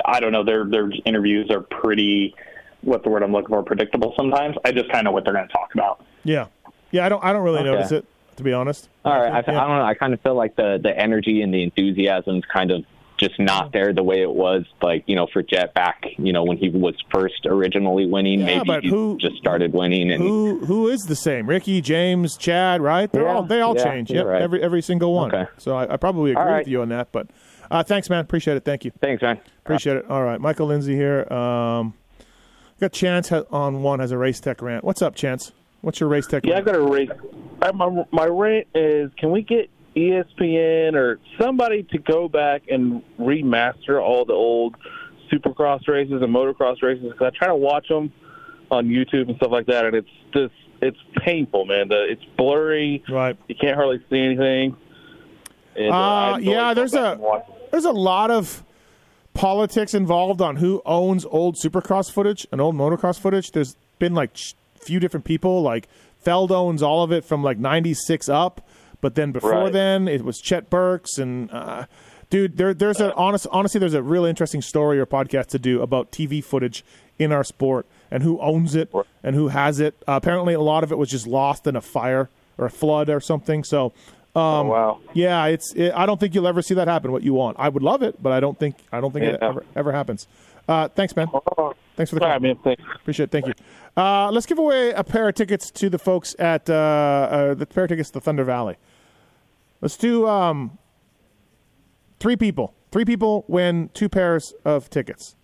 I don't know. Their their interviews are pretty. What's the word I'm looking for? Predictable sometimes. I just kind of know what they're going to talk about. Yeah, yeah. I don't. I don't really Okay. notice it, to be honest. All right, I, Yeah. I don't know. I kind of feel like the the energy and the enthusiasm's kind of just not there the way it was, like you know, for Jett back, you know, when he was first originally winning. Yeah, Maybe but he who- just started winning, and Who who is the same? Ricky, James, Chad, right? They're Yeah, all they all yeah, change. you're Yep, right. every every single one. Okay. So I, I probably agree All right. with you on that. But uh, thanks, man. Appreciate it. Thank you. Thanks, man. Appreciate it. All right, Michael Lindsay here. Um, got Chance on one has a race tech rant. What's up, Chance? What's your race tech? Yeah, I rant? got a race. I- My my rant is: Can we get ESPN or somebody to go back and remaster all the old Supercross races and motocross races? Because I try to watch them on YouTube and stuff like that, and it's just it's painful, man. The, it's blurry. Right. You can't hardly see anything. And, uh, Uh, yeah, there's a there's a lot of politics involved on who owns old Supercross footage and old motocross footage. There's been like ch- few different people. Like Feld owns all of it from like '96 up, but then before Right. then it was Chet Burks and. Uh, Dude, there, there's a honest, honestly, there's a really interesting story or podcast to do about TV footage in our sport and who owns it and who has it. Uh, apparently, a lot of it was just lost in a fire or a flood or something. So, um, wow. yeah, it's. It, I don't think you'll ever see that happen. What you want, I would love it, but I don't think I don't think it ever, ever happens. Uh, thanks, man. Thanks for the All call. right, man. Thanks. Appreciate it. Thank you. Uh, let's give away a pair of tickets to the folks at uh, uh, the pair of tickets to Thunder Valley. Let's do um, three people. Three people win two pairs of tickets.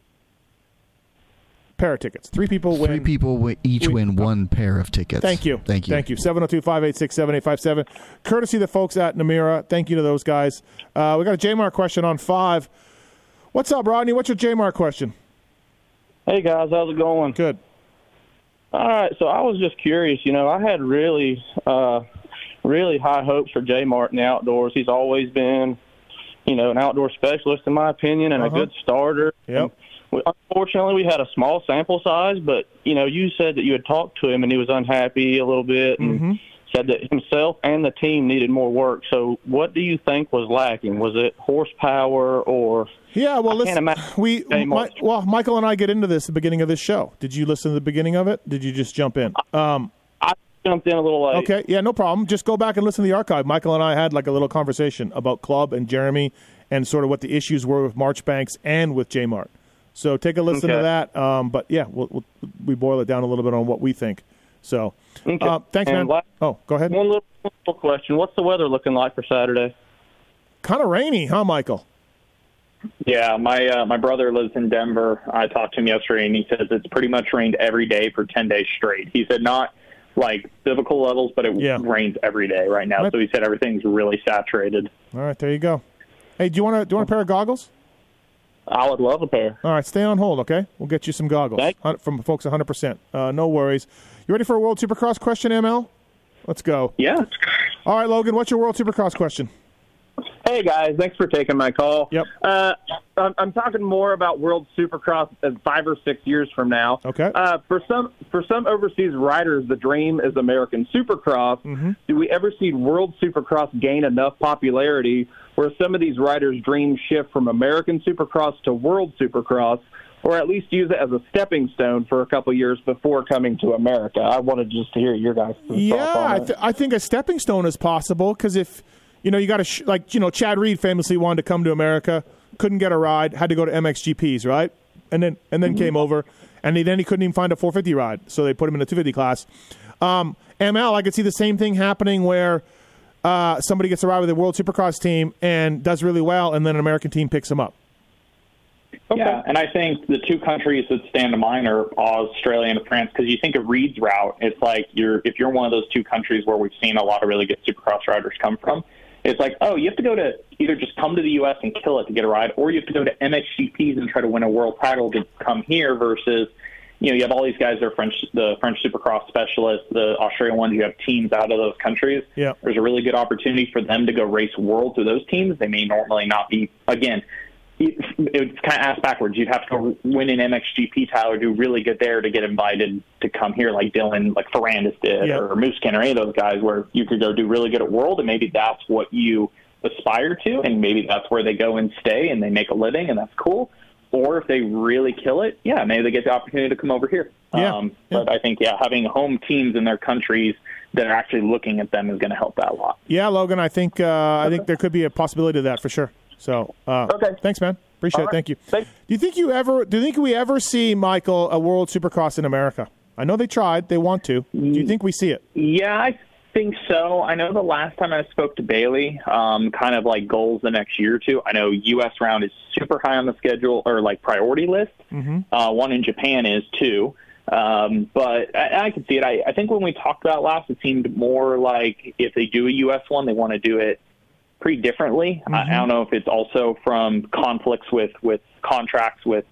Pair of tickets. Three people win. Three people wi- each win one pair of tickets. Thank you. Thank you. Thank you. 702 586 7857. Courtesy of the folks at Namira. Thank you to those guys. Uh, we got a J Mart question on five. What's up, Rodney? What's your J Mart question? Hey guys, how's it going? Good. All right, so I was just curious. You know, I had really, uh, really high hopes for Jay Martin outdoors. He's always been, you know, an outdoor specialist in my opinion, and Uh-huh. a good starter. Yep. We, unfortunately, we had a small sample size, but you know, you said that you had talked to him and he was unhappy a little bit, and Mhm. said that himself and the team needed more work. So, what do you think was lacking? Was it horsepower or? Yeah, well, listen, we Martin. well, Michael and I get into this at the beginning of this show. Did you listen to the beginning of it? Did you just jump in? Um, I jumped in a little late. Okay, yeah, no problem. Just go back and listen to the archive. Michael and I had like a little conversation about Club and Jeremy and sort of what the issues were with Marchbanks and with J Mart. So take a listen to that. Um, but yeah, we'll, we'll, we boil it down a little bit on what we think. So, uh, thanks, And man. la- oh, go ahead. One little, little question: What's the weather looking like for Saturday? Kind of rainy, huh, Michael? Yeah, my uh, my brother lives in Denver. I talked to him yesterday, and he says it's pretty much rained every day for ten days straight. He said not like biblical levels, but it rains every day right now. So he said everything's really saturated. All right, there you go. Hey, do you want to do you want a pair of goggles? I would love a pair. All right, stay on hold, okay? We'll get you some goggles Hun- from folks 100%. Uh, no worries. You ready for a World Supercross question, ML? Let's go. Yeah. All right, Logan, what's your World Supercross question? Hey guys, thanks for taking my call. Yep. Uh, I'm, I'm talking more about World Supercross in five or six years from now. Okay. Uh, for some for some overseas riders, the dream is American Supercross. Mm-hmm. Do we ever see World Supercross gain enough popularity where some of these riders' dreams shift from American Supercross to World Supercross, or at least use it as a stepping stone for a couple years before coming to America? I wanted just to hear your guys' thoughts Yeah, on I, th- I think a stepping stone is possible because if you know you got to sh- like you know Chad Reed famously wanted to come to America, couldn't get a ride, had to go to MXGPs, right? And then and then came over, and he, then he couldn't even find a 450 ride, so they put him in a 250 class. Um, ML, I could see the same thing happening where uh, somebody gets a ride with a World Supercross team and does really well, and then an American team picks him up. Yeah, and I think the two countries that stand to mind are Australia and France because you think of Reed's route, it's like you're if you're one of those two countries where we've seen a lot of really good Supercross riders come from. It's like, oh, you have to go to either just come to the U.S. and kill it to get a ride, or you have to go to MXGPs and try to win a world title to come here. Versus, you know, you have all these guys that are French, the French Supercross specialists, the Australian ones. You have teams out of those countries. Yeah. There's a really good opportunity for them to go race world through those teams. They may normally not be again. It, it's kind of asked backwards. You'd have to go win an MXGP title, do really good there to get invited to come here, like Dylan, like Ferrandis did, Yeah. or Musquin, or any of those guys, where you could go do really good at World, and maybe that's what you aspire to, and maybe that's where they go and stay, and they make a living, and that's cool. Or if they really kill it, yeah, maybe they get the opportunity to come over here. Yeah. Um, but I think, yeah, having home teams in their countries that are actually looking at them is going to help that a lot. Yeah, Logan, I think uh, I think there could be a possibility of that for sure. So, uh, okay, thanks, man. Appreciate All it. Thank you. Do you think you ever? Do you think we ever see Michael a World Supercross in America? I know they tried. They want to. Do you think we see it? Yeah, I think so. I know the last time I spoke to Bailey, um, kind of like goals the next year or two. I know U.S. round is super high on the schedule or like priority list. Mm-hmm. Uh, one in Japan is too. Um, but I, I can see it. I, I think when we talked about last, it seemed more like if they do a U.S. one, they want to do it pretty differently. I, I don't know if it's also from conflicts with with contracts with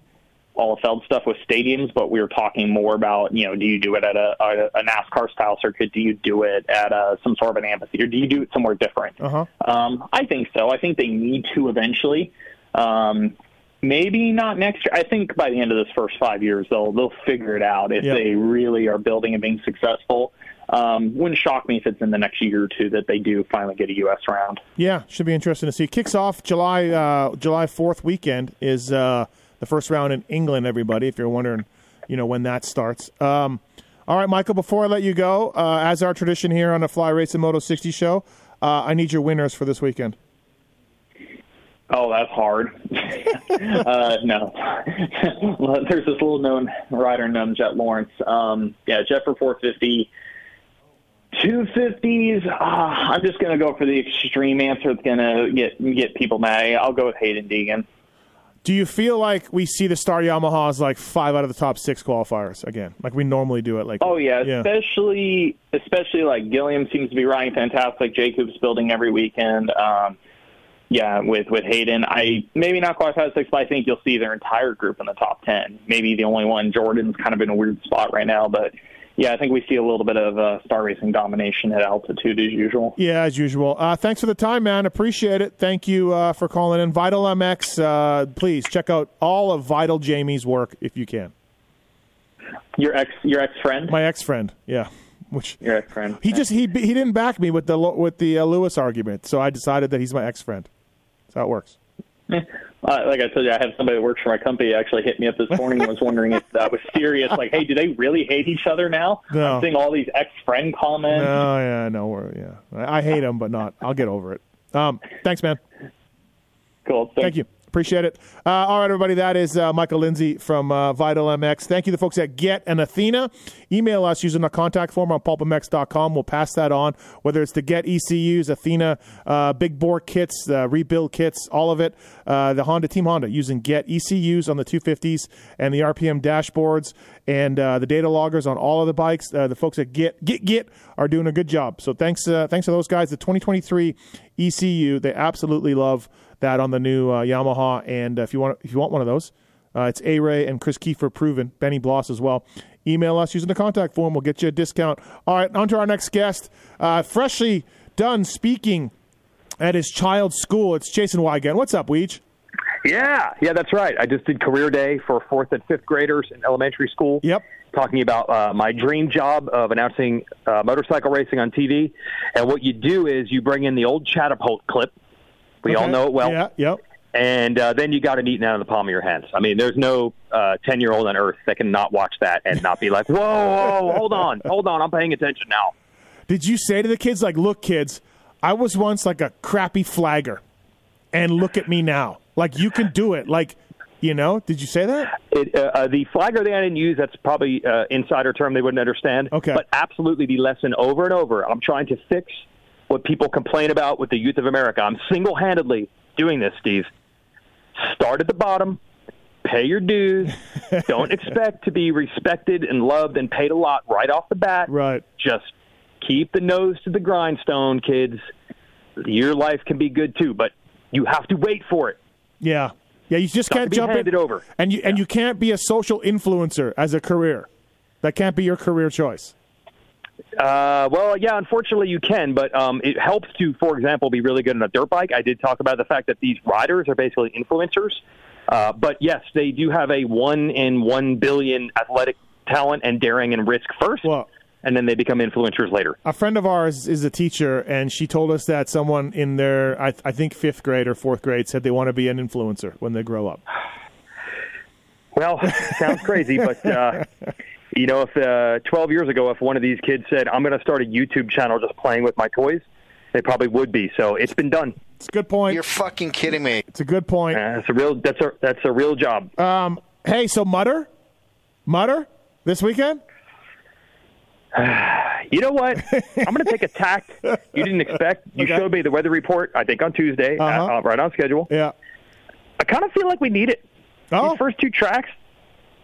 all the Feld stuff with stadiums, but we were talking more about, you know, do you do it at a, a, a NASCAR style circuit? Do you do it at a, some sort of an amphitheater? Do you do it somewhere different? Uh huh. Um, I think so. I think they need to eventually. Um, maybe not next year. I think by the end of this first five years, they'll they'll figure it out if Yep. they really are building and being successful. Um, wouldn't shock me if it's in the next year or two that they do finally get a U.S. round. Yeah, should be interesting to see. Kicks off July uh, July Fourth weekend is uh, the first round in England. Everybody, if you're wondering, you know when that starts. Um, all right, Michael. Before I let you go, uh, as our tradition here on the Fly Racing Moto 60 show, uh, I need your winners for this weekend. Oh, that's hard. uh, no. There's this little known rider named Jett Lawrence. Um, yeah, Jett for 450. 250s. Ah, I'm just going to go for the extreme answer. It's going to get get people mad. I'll go with Haiden Deegan. Do you feel like we see the Star Yamahas like five out of the top six qualifiers again, like we normally do it? Like, Oh yeah, especially especially like Gilliam seems to be riding fantastic. Jacobs building every weekend. Um, yeah, with with Hayden, I maybe not qualify six, but I think you'll see their entire group in the top ten. Maybe the only one Jordan's kind of in a weird spot right now, but yeah, I think we see a little bit of uh, star racing domination at altitude as usual. Yeah, as usual. Uh, thanks for the time, man. Appreciate it. Thank you uh, for calling in. Vital MX, uh, please check out all of Vital Jamie's work if you can. Your ex your ex friend, my ex friend. Yeah, which your ex friend. he just he he didn't back me with the with the uh, Lewis argument, so I decided that he's my ex friend. That's how it works. Uh, like I told you, I have somebody that works for my company actually hit me up this morning and was wondering if that was serious. Like, hey, do they really hate each other now? No. I'm seeing all these ex-friend comments. No, yeah, no, we're, yeah. I, I hate them, but not. I'll get over it. Um, thanks, man. Cool. Thank you. Appreciate it. Uh, all right, everybody. That is uh, Michael Lindsay from uh, Vital MX. Thank you, the folks at Get and Athena. Email us using the contact form on pulpmx.com. We'll pass that on, whether it's the Get ECUs, Athena, uh, Big Bore kits, uh, rebuild kits, all of it. Uh, the Honda Team Honda using Get ECUs on the 250s and the RPM dashboards and the data loggers on all of the bikes. The folks at Get Get Get are doing a good job. So thanks, thanks to those guys. The 2023 ECU, they absolutely love that on the new uh, Yamaha. And uh, if you want, if you want one of those, uh, it's A Ray and Chris Kiefer proven. Benny Bloss as well. Email us using the contact form. We'll get you a discount. All right, on to our next guest. Uh, freshly done speaking at his child's school. It's Jason Weigandt. What's up, Weege? Yeah, yeah, that's right. I just did career day for fourth and fifth graders in elementary school. Yep. Talking about uh, my dream job of announcing uh, motorcycle racing on TV. And what you do is you bring in the old Chatterbolt clip. We all know it well. Yeah, yep. And uh, then you got it eaten out of the palm of your hands. I mean, there's no ten year old on earth that can not watch that and not be like, "Whoa, whoa, hold on, hold on, I'm paying attention now." Did you say to the kids, like, look, kids, I was once like a crappy flagger, and look at me now. Like, you can do it. Like, you know, did you say that? It, uh, uh, the flagger they I didn't use, that's probably uh, insider term they wouldn't understand. Okay. But absolutely the lesson over and over. I'm trying to fix what people complain about with the youth of America. I'm single handedly doing this, Steve. Start at the bottom, pay your dues. Don't expect to be respected and loved and paid a lot right off the bat. Right. Just keep the nose to the grindstone, kids. Your life can be good too, but you have to wait for it. Yeah. Yeah, you just Got can't jump in. over. And you and you can't be a social influencer as a career. That can't be your career choice. Uh, well, yeah, unfortunately you can, but um, it helps to, for example, be really good on a dirt bike. I did talk about the fact that these riders are basically influencers. Uh, but yes, they do have a one in one billion athletic talent and daring and risk first, and then they become influencers later. A friend of ours is a teacher, and she told us that someone in their, I, I think, fifth grade or fourth grade said they want to be an influencer when they grow up. Well, sounds crazy, but uh, you know, if uh, 12 years ago, if one of these kids said, "I'm going to start a YouTube channel just playing with my toys," they probably would be. So it's been done. It's a good point. You're fucking kidding me. It's a good point. Uh, it's a real. That's a that's a real job. Um, hey, so Mutter, Mutter, this weekend. You know what? I'm going to take a tack you didn't expect. You Okay. showed me the weather report, I think, on Tuesday, uh, Uh-huh. uh, right on schedule. Yeah. I kind of feel like we need it. Oh. These first two tracks,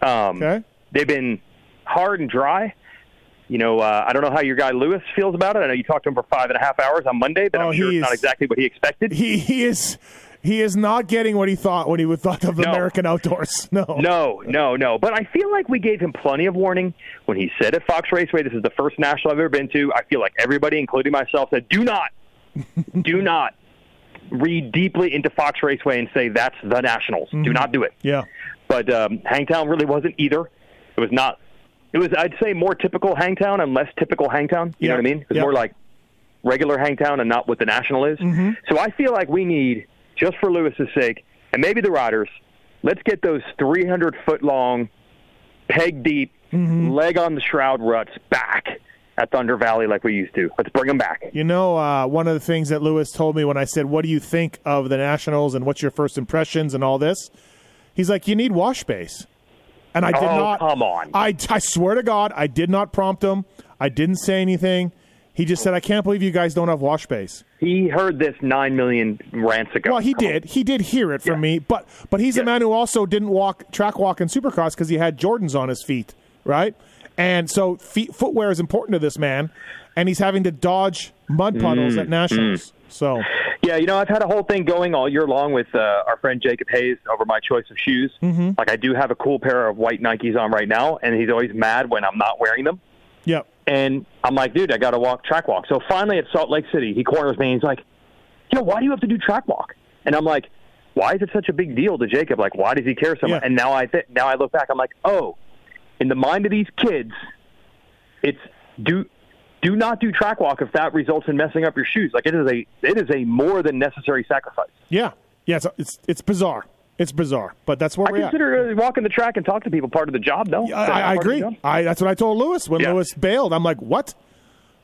um, they've been hard and dry. You know, uh, I don't know how your guy Lewis feels about it. I know you talked to him for five and a half hours on Monday, but Oh, I'm sure he it's not exactly what he expected. He he is he is not getting what he thought when he would thought of No. American outdoors. No. No, no, no. But I feel like we gave him plenty of warning when he said at Fox Raceway, "This is the first national I've ever been to." I feel like everybody, including myself, said, "Do not, do not read deeply into Fox Raceway and say that's the nationals. Do not do it." Yeah. But um, Hangtown really wasn't either. It was not. It was, I'd say, more typical Hangtown and less typical Hangtown. You know what I mean? It was Yeah. more like regular Hangtown and not what the national is. So I feel like we need, just for Lewis's sake, and maybe the riders, let's get those 300 foot long, peg deep, leg on the shroud ruts back at Thunder Valley like we used to. Let's bring them back. You know, uh, one of the things that Lewis told me when I said, "What do you think of the Nationals and what's your first impressions and all this?" He's like, "You need wash bays," and I did Oh, not. come on. I I swear to God, I did not prompt him. I didn't say anything. He just said, "I can't believe you guys don't have wash bays." He heard this nine million rants ago. Well, he did. He did hear it from me, but but he's a man who also didn't walk track walk in Supercross because he had Jordans on his feet, right? And so feet, footwear is important to this man, and he's having to dodge mud puddles Mm, at nationals. So Yeah, you know, I've had a whole thing going all year long with uh, our friend Jacob Hayes over my choice of shoes. Mhm. Like, I do have a cool pair of white Nikes on right now, and he's always mad when I'm not wearing them. Yep. And I'm like, dude, I got to walk track walk. So finally at Salt Lake City, he corners me and he's like, yo, why do you have to do track walk? And I'm like, why is it such a big deal to Jacob? Like, why does he care so much? And now I th- now I look back, I'm like, oh, in the mind of these kids, it's do do not do track walk if that results in messing up your shoes. Like it is a it is a more than necessary sacrifice. yeah, yeah, it's it's, it's bizarre. It's bizarre, but that's where I we're at. consider uh, walking the track and talk to people part of the job. No, I, I, I agree. I, that's what I told Lewis when Yeah. Lewis bailed. I'm like, what?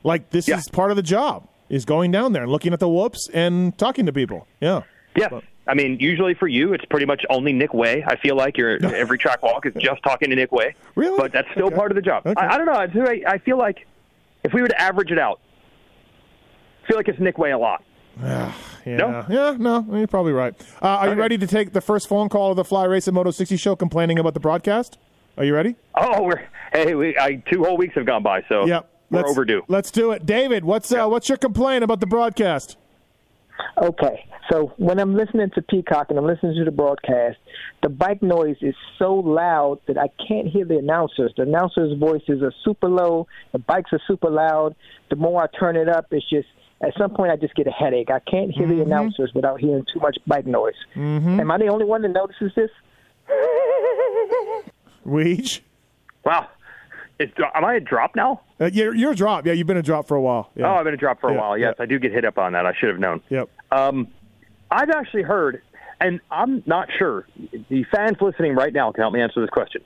Like this is part of the job is going down there and looking at the whoops and talking to people. Yeah. Yes. I mean, usually for you, it's pretty much only Nick Wey. I feel like your every track walk is just talking to Nick Wey. Really? But that's still part of the job. I, I don't know. I, I feel like if we were to average it out, I feel like it's Nick Wey a lot. Yeah, No? yeah, no, you're probably right. Uh, are you ready to take the first phone call of the Fly Race and Moto 60 show complaining about the broadcast? Are you ready? Oh, we're hey, we, I, two whole weeks have gone by, so Yep. we're let's, overdue. Let's do it. David, what's uh, what's your complaint about the broadcast? Okay, so when I'm listening to Peacock and I'm listening to the broadcast, the bike noise is so loud that I can't hear the announcers. The announcers' voices are super low, the bikes are super loud. The more I turn it up, it's just at some point I just get a headache. I can't hear the announcers without hearing too much bike noise. Mm-hmm. Am I the only one that notices this? Weege? Wow. It's, am I a drop now? Uh, you're, you're a drop. Yeah, you've been a drop for a while. Yeah. Oh, I've been a drop for a Yeah, while. Yes, I do get hit up on that. I should have known. Yep. Um, I've actually heard, and I'm not sure. The fans listening right now can help me answer this question.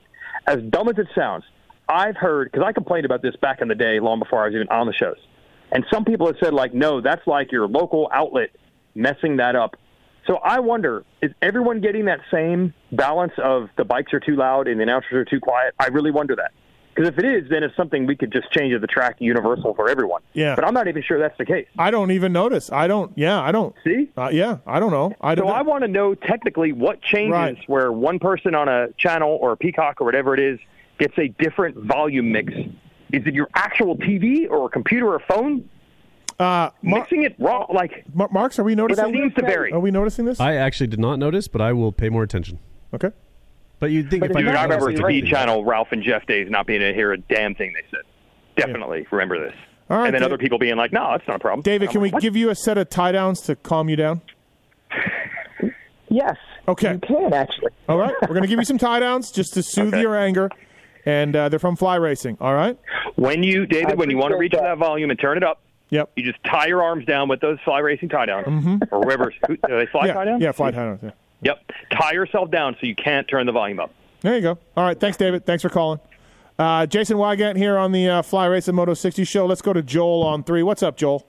As dumb as it sounds, I've heard because I complained about this back in the day, long before I was even on the shows, and some people have said like, no, that's like your local outlet messing that up. So I wonder, is everyone getting that same balance of the bikes are too loud and the announcers are too quiet? I really wonder that. Because if it is, then it's something we could just change at the track universal for everyone. Yeah. But I'm not even sure that's the case. I don't even notice. I don't. Yeah, I don't. See? Uh, yeah, I don't know. I don't. so I want to know technically what changes Right. where one person on a channel or a peacock or whatever it is gets a different volume mix. Is it your actual TV or a computer or phone? Uh, Mixing it raw, like Mar- Marks, are we noticing? It seems to vary. Are we noticing this? I actually did not notice, but I will pay more attention. Okay. But you'd think if Dude, I, I remember noticed, Speed I'd- Channel, Ralph and Jeff days not being able to hear a damn thing they said. Definitely remember this. All right, and then Dave- other people being like, "No, that's not a problem." David, I'm can we "What?" give you a set of tie downs to calm you down? Yes. Okay. You can actually. All right. We're going to give you some tie downs just to soothe your anger, and uh, they're from Fly Racing. All right. When you, David, when you want to reach for that volume and turn it up, Yep. you just tie your arms down with those fly racing tie downs, Mhm. or whoever. who- Do they fly yeah. tie downs? Yeah, fly tie downs. Yeah. Yep. Tie yourself down so you can't turn the volume up. There you go. All right. Thanks, David. Thanks for calling. Uh, Jason Weigandt here on the uh, Fly Racing Moto 60 show. Let's go to Joel on three. What's up, Joel?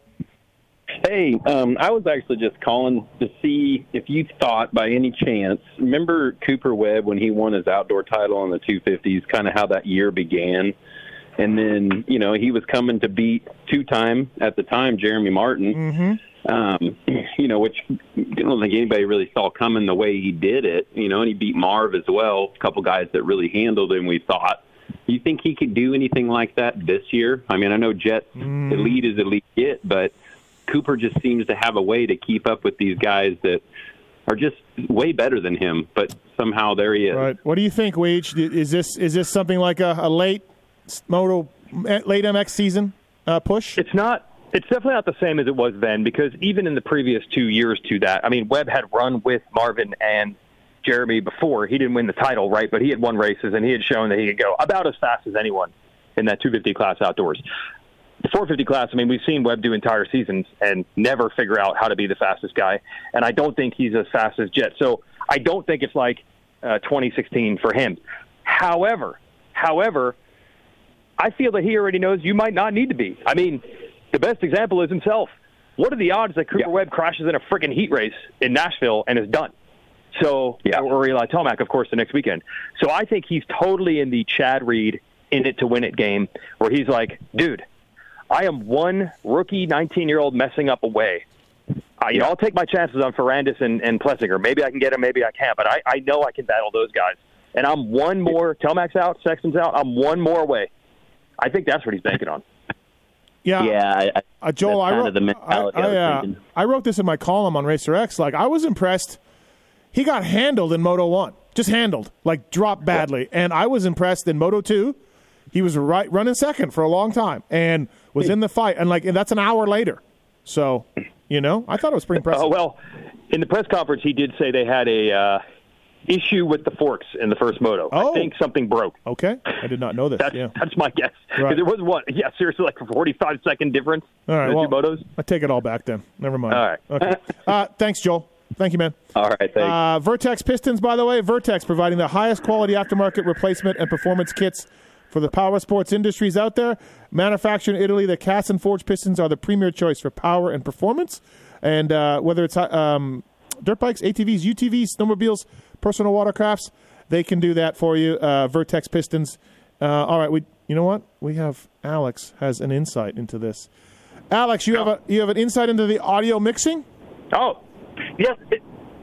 Hey, um, I was actually just calling to see if you thought, by any chance, remember Cooper Webb when he won his outdoor title on the 250s, kind of how that year began? And then, you know, he was coming to beat two time, at the time, Jeremy Martin, Mm-hmm. Um, you know, which I don't think anybody really saw coming the way he did it, you know, and he beat Marv as well, a couple guys that really handled him, we thought. You think he could do anything like that this year? I mean, I know Jett Mm. elite is elite yet, but Cooper just seems to have a way to keep up with these guys that are just way better than him, but somehow there he is. Right. What do you think, Weege? Is this is this something like a, a late Moto late MX season uh, push? It's not. It's definitely not the same as it was then because even in the previous two years to that, I mean, Webb had run with Marvin and Jeremy before. He didn't win the title, right? But he had won races and he had shown that he could go about as fast as anyone in that 250 class outdoors. The 450 class, I mean, we've seen Webb do entire seasons and never figure out how to be the fastest guy. And I don't think he's as fast as Jett. So I don't think it's like uh, 2016 for him. However, however, I feel that he already knows you might not need to be. I mean, the best example is himself. What are the odds that Cooper Webb crashes in a freaking heat race in Nashville and is done? So, yeah. or Eli Tomac, of course, the next weekend. So I think he's totally in the Chad Reed in it to win it game, where he's like, dude, I am one rookie 19 year old messing up away. Uh, you know, I'll take my chances on Ferrandis and, and Plessinger. Maybe I can get him, maybe I can't, but I, I know I can battle those guys. And I'm one more. Tomac's out, Sexton's out. I'm one more away. I think that's what he's banking on. Yeah, yeah. I, Uh, Joel, I wrote, I, I, uh. I wrote this in my column on Racer X. Like, I was impressed. He got handled in Moto 1, just handled, like dropped badly. And I was impressed in Moto 2. He was right running second for a long time and was in the fight. And, like, and that's an hour later. So, you know, I thought it was pretty impressive. Oh well, in the press conference, he did say they had a uh, issue with the forks in the first moto. I think something broke. Okay, I did not know this. That's, yeah. that's my guess. Right. There was what? Yeah, seriously, like a forty-five second difference. All right, in the well, two motos. I take it all back then. Never mind. All right. Okay. Uh, thanks, Joel. Thank you, man. All right, thanks. Uh, Vertex Pistons, by the way, Vertex providing the highest quality aftermarket replacement and performance kits for the power sports industries out there. Manufactured in Italy, the cast and forged pistons are the premier choice for power and performance. And uh, whether it's um, dirt bikes, ATVs, UTVs, snowmobiles, personal watercrafts. They can do that for you. Uh, Vertex pistons. Uh, all right, we. You know what? We have Alex has an insight into this. Alex, you have a you have an insight into the audio mixing. Oh, yes,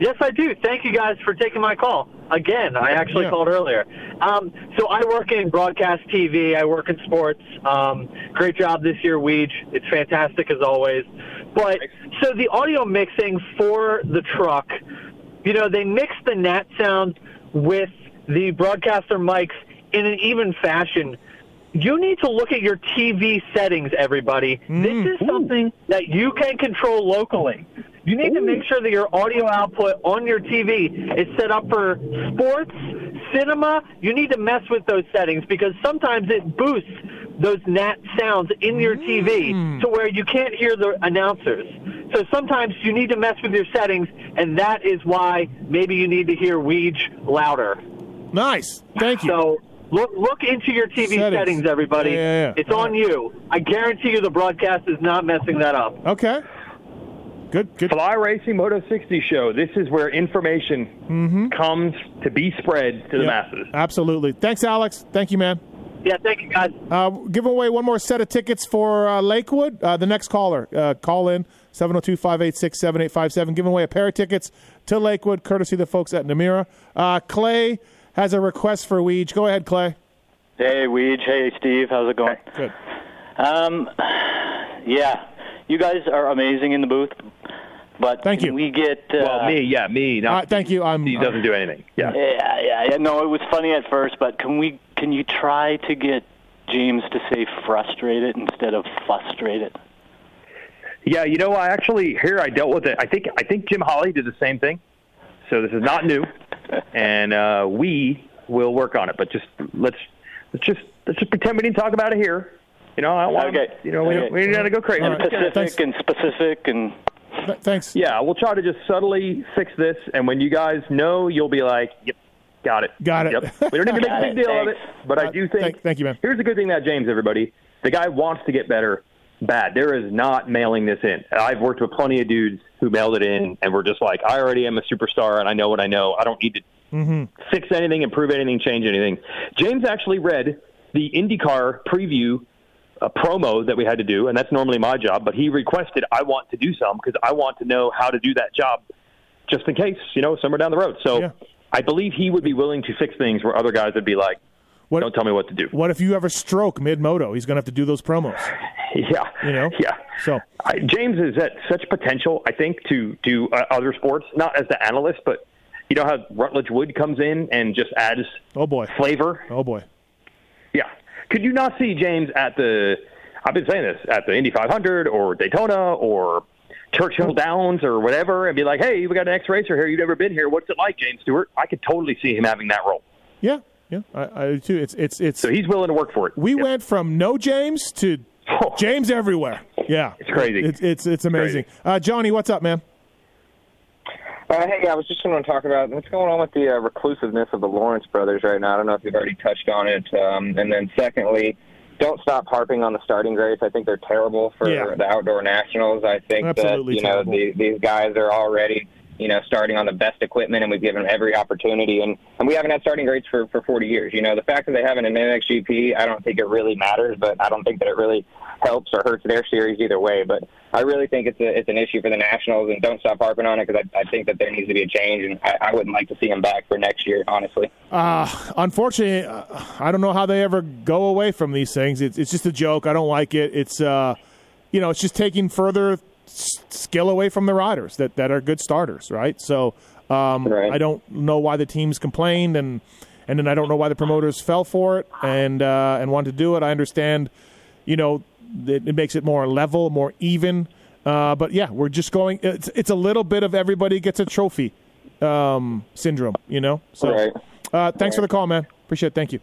yes, I do. Thank you guys for taking my call again. I actually Yeah. called earlier. Um, so I work in broadcast TV. I work in sports. Um, great job this year, Weege. It's fantastic as always. But so the audio mixing for the truck, you know, they mix the nat sound with the broadcaster mics in an even fashion. You need to look at your TV settings, everybody. This mm. is something that you can control locally. You need to make sure that your audio output on your TV is set up for sports, cinema. You need to mess with those settings because sometimes it boosts those nat sounds in your TV mm. to where you can't hear the announcers. So sometimes you need to mess with your settings, and that is why maybe you need to hear Weege louder. Nice. Thank you. So look look into your TV Settings. settings, everybody. Yeah, yeah, yeah. It's on you. I guarantee you the broadcast is not messing that up. Okay. Good, good. Fly Racing Moto 60 show. This is where information mm-hmm. comes to be spread to the masses. Absolutely. Thanks, Alex. Thank you, man. Yeah, thank you, guys. Uh, give away one more set of tickets for uh, Lakewood. Uh, the next caller, uh, call in 702 586 7857. Giving away a pair of tickets to Lakewood, courtesy of the folks at Namira. Uh, Clay has a request for Weege. Go ahead, Clay. Hey, Weege. Hey, Steve. How's it going? Good. Um, yeah, you guys are amazing in the booth, but Thank you. we get uh, well, me, yeah, me. Uh, thank you. I'm, he doesn't do anything. Yeah. Yeah, yeah, yeah. No, it was funny at first, but can we? Can you try to get James to say frustrated instead of frustrated? Yeah, you know, I actually here I dealt with it. I think I think Jim Holley did the same thing. So this is not new, and uh, we will work on it. But just let's let's just let's just pretend we didn't talk about it here. You know, I don't want Okay. you know we don't, we don't gotta go crazy. And Pacific and specific and thanks. Yeah, we'll try to just subtly fix this, and when you guys know, you'll be like, "Yep, got it, got it." Yep. We don't need to make a big it, deal of it, thanks. but I Uh, do think. thank- thank you, man. Here's the good thing about James, everybody. The guy wants to get better bad. There is not mailing this in. I've worked with plenty of dudes who mailed it in and were just like, I already am a superstar and I know what I know. I don't need to Mm-hmm. fix anything, improve anything, change anything. James actually read the IndyCar preview uh, promo that we had to do, and that's normally my job. But he requested I want to do some because I want to know how to do that job, just in case you know somewhere down the road. So I believe he would be willing to fix things where other guys would be like, what, "Don't tell me what to do." What if you ever stroke mid moto? He's going to have to do those promos. Yeah, you know. Yeah. So I, James is at such potential, I think, to do uh, other sports, not as the analyst, but you know how Rutledge Wood comes in and just adds oh boy flavor. Oh boy. Yeah. Could you not see James at the? I've been saying this at the Indy 500 or Daytona or Churchill Downs or whatever, and be like, "Hey, we got an ex racer here. You've never been here. What's it like, James Stewart?" I could totally see him having that role. Yeah, yeah, I, I do too. It's it's it's. So he's willing to work for it. We went from no James to James everywhere. Yeah, it's crazy. It's it's it's amazing. Uh, Johnny, what's up, man? Uh, hey, I was just going to talk about what's going on with the uh, reclusiveness of the Lawrence brothers right now. I don't know if you've already touched on it. Um, and then, secondly, don't stop harping on the starting grades. I think they're terrible for Yeah. the outdoor nationals. I think Absolutely that you know the, these guys are already you know starting on the best equipment, and we've given them every opportunity. And and we haven't had starting grades for for 40 years. You know, the fact that they haven't an MXGP, I don't think it really matters, but I don't think that it really helps or hurts their series either way. But I really think it's a it's an issue for the Nationals, and don't stop harping on it because I, I think that there needs to be a change, and I, I wouldn't like to see them back for next year, honestly. Uh, unfortunately, I don't know how they ever go away from these things. It's, it's just a joke. I don't like it. It's, uh, you know, it's just taking further skill away from the riders that, that are good starters, right? So um, I don't know why the teams complained, and and then I don't know why the promoters fell for it and uh, and wanted to do it. I understand, you know, it, it makes it more level, more even. Uh, but yeah, we're just going. It's it's a little bit of everybody gets a trophy um, syndrome, you know. So, Right. uh, thanks for the call, man. Appreciate it. Thank you.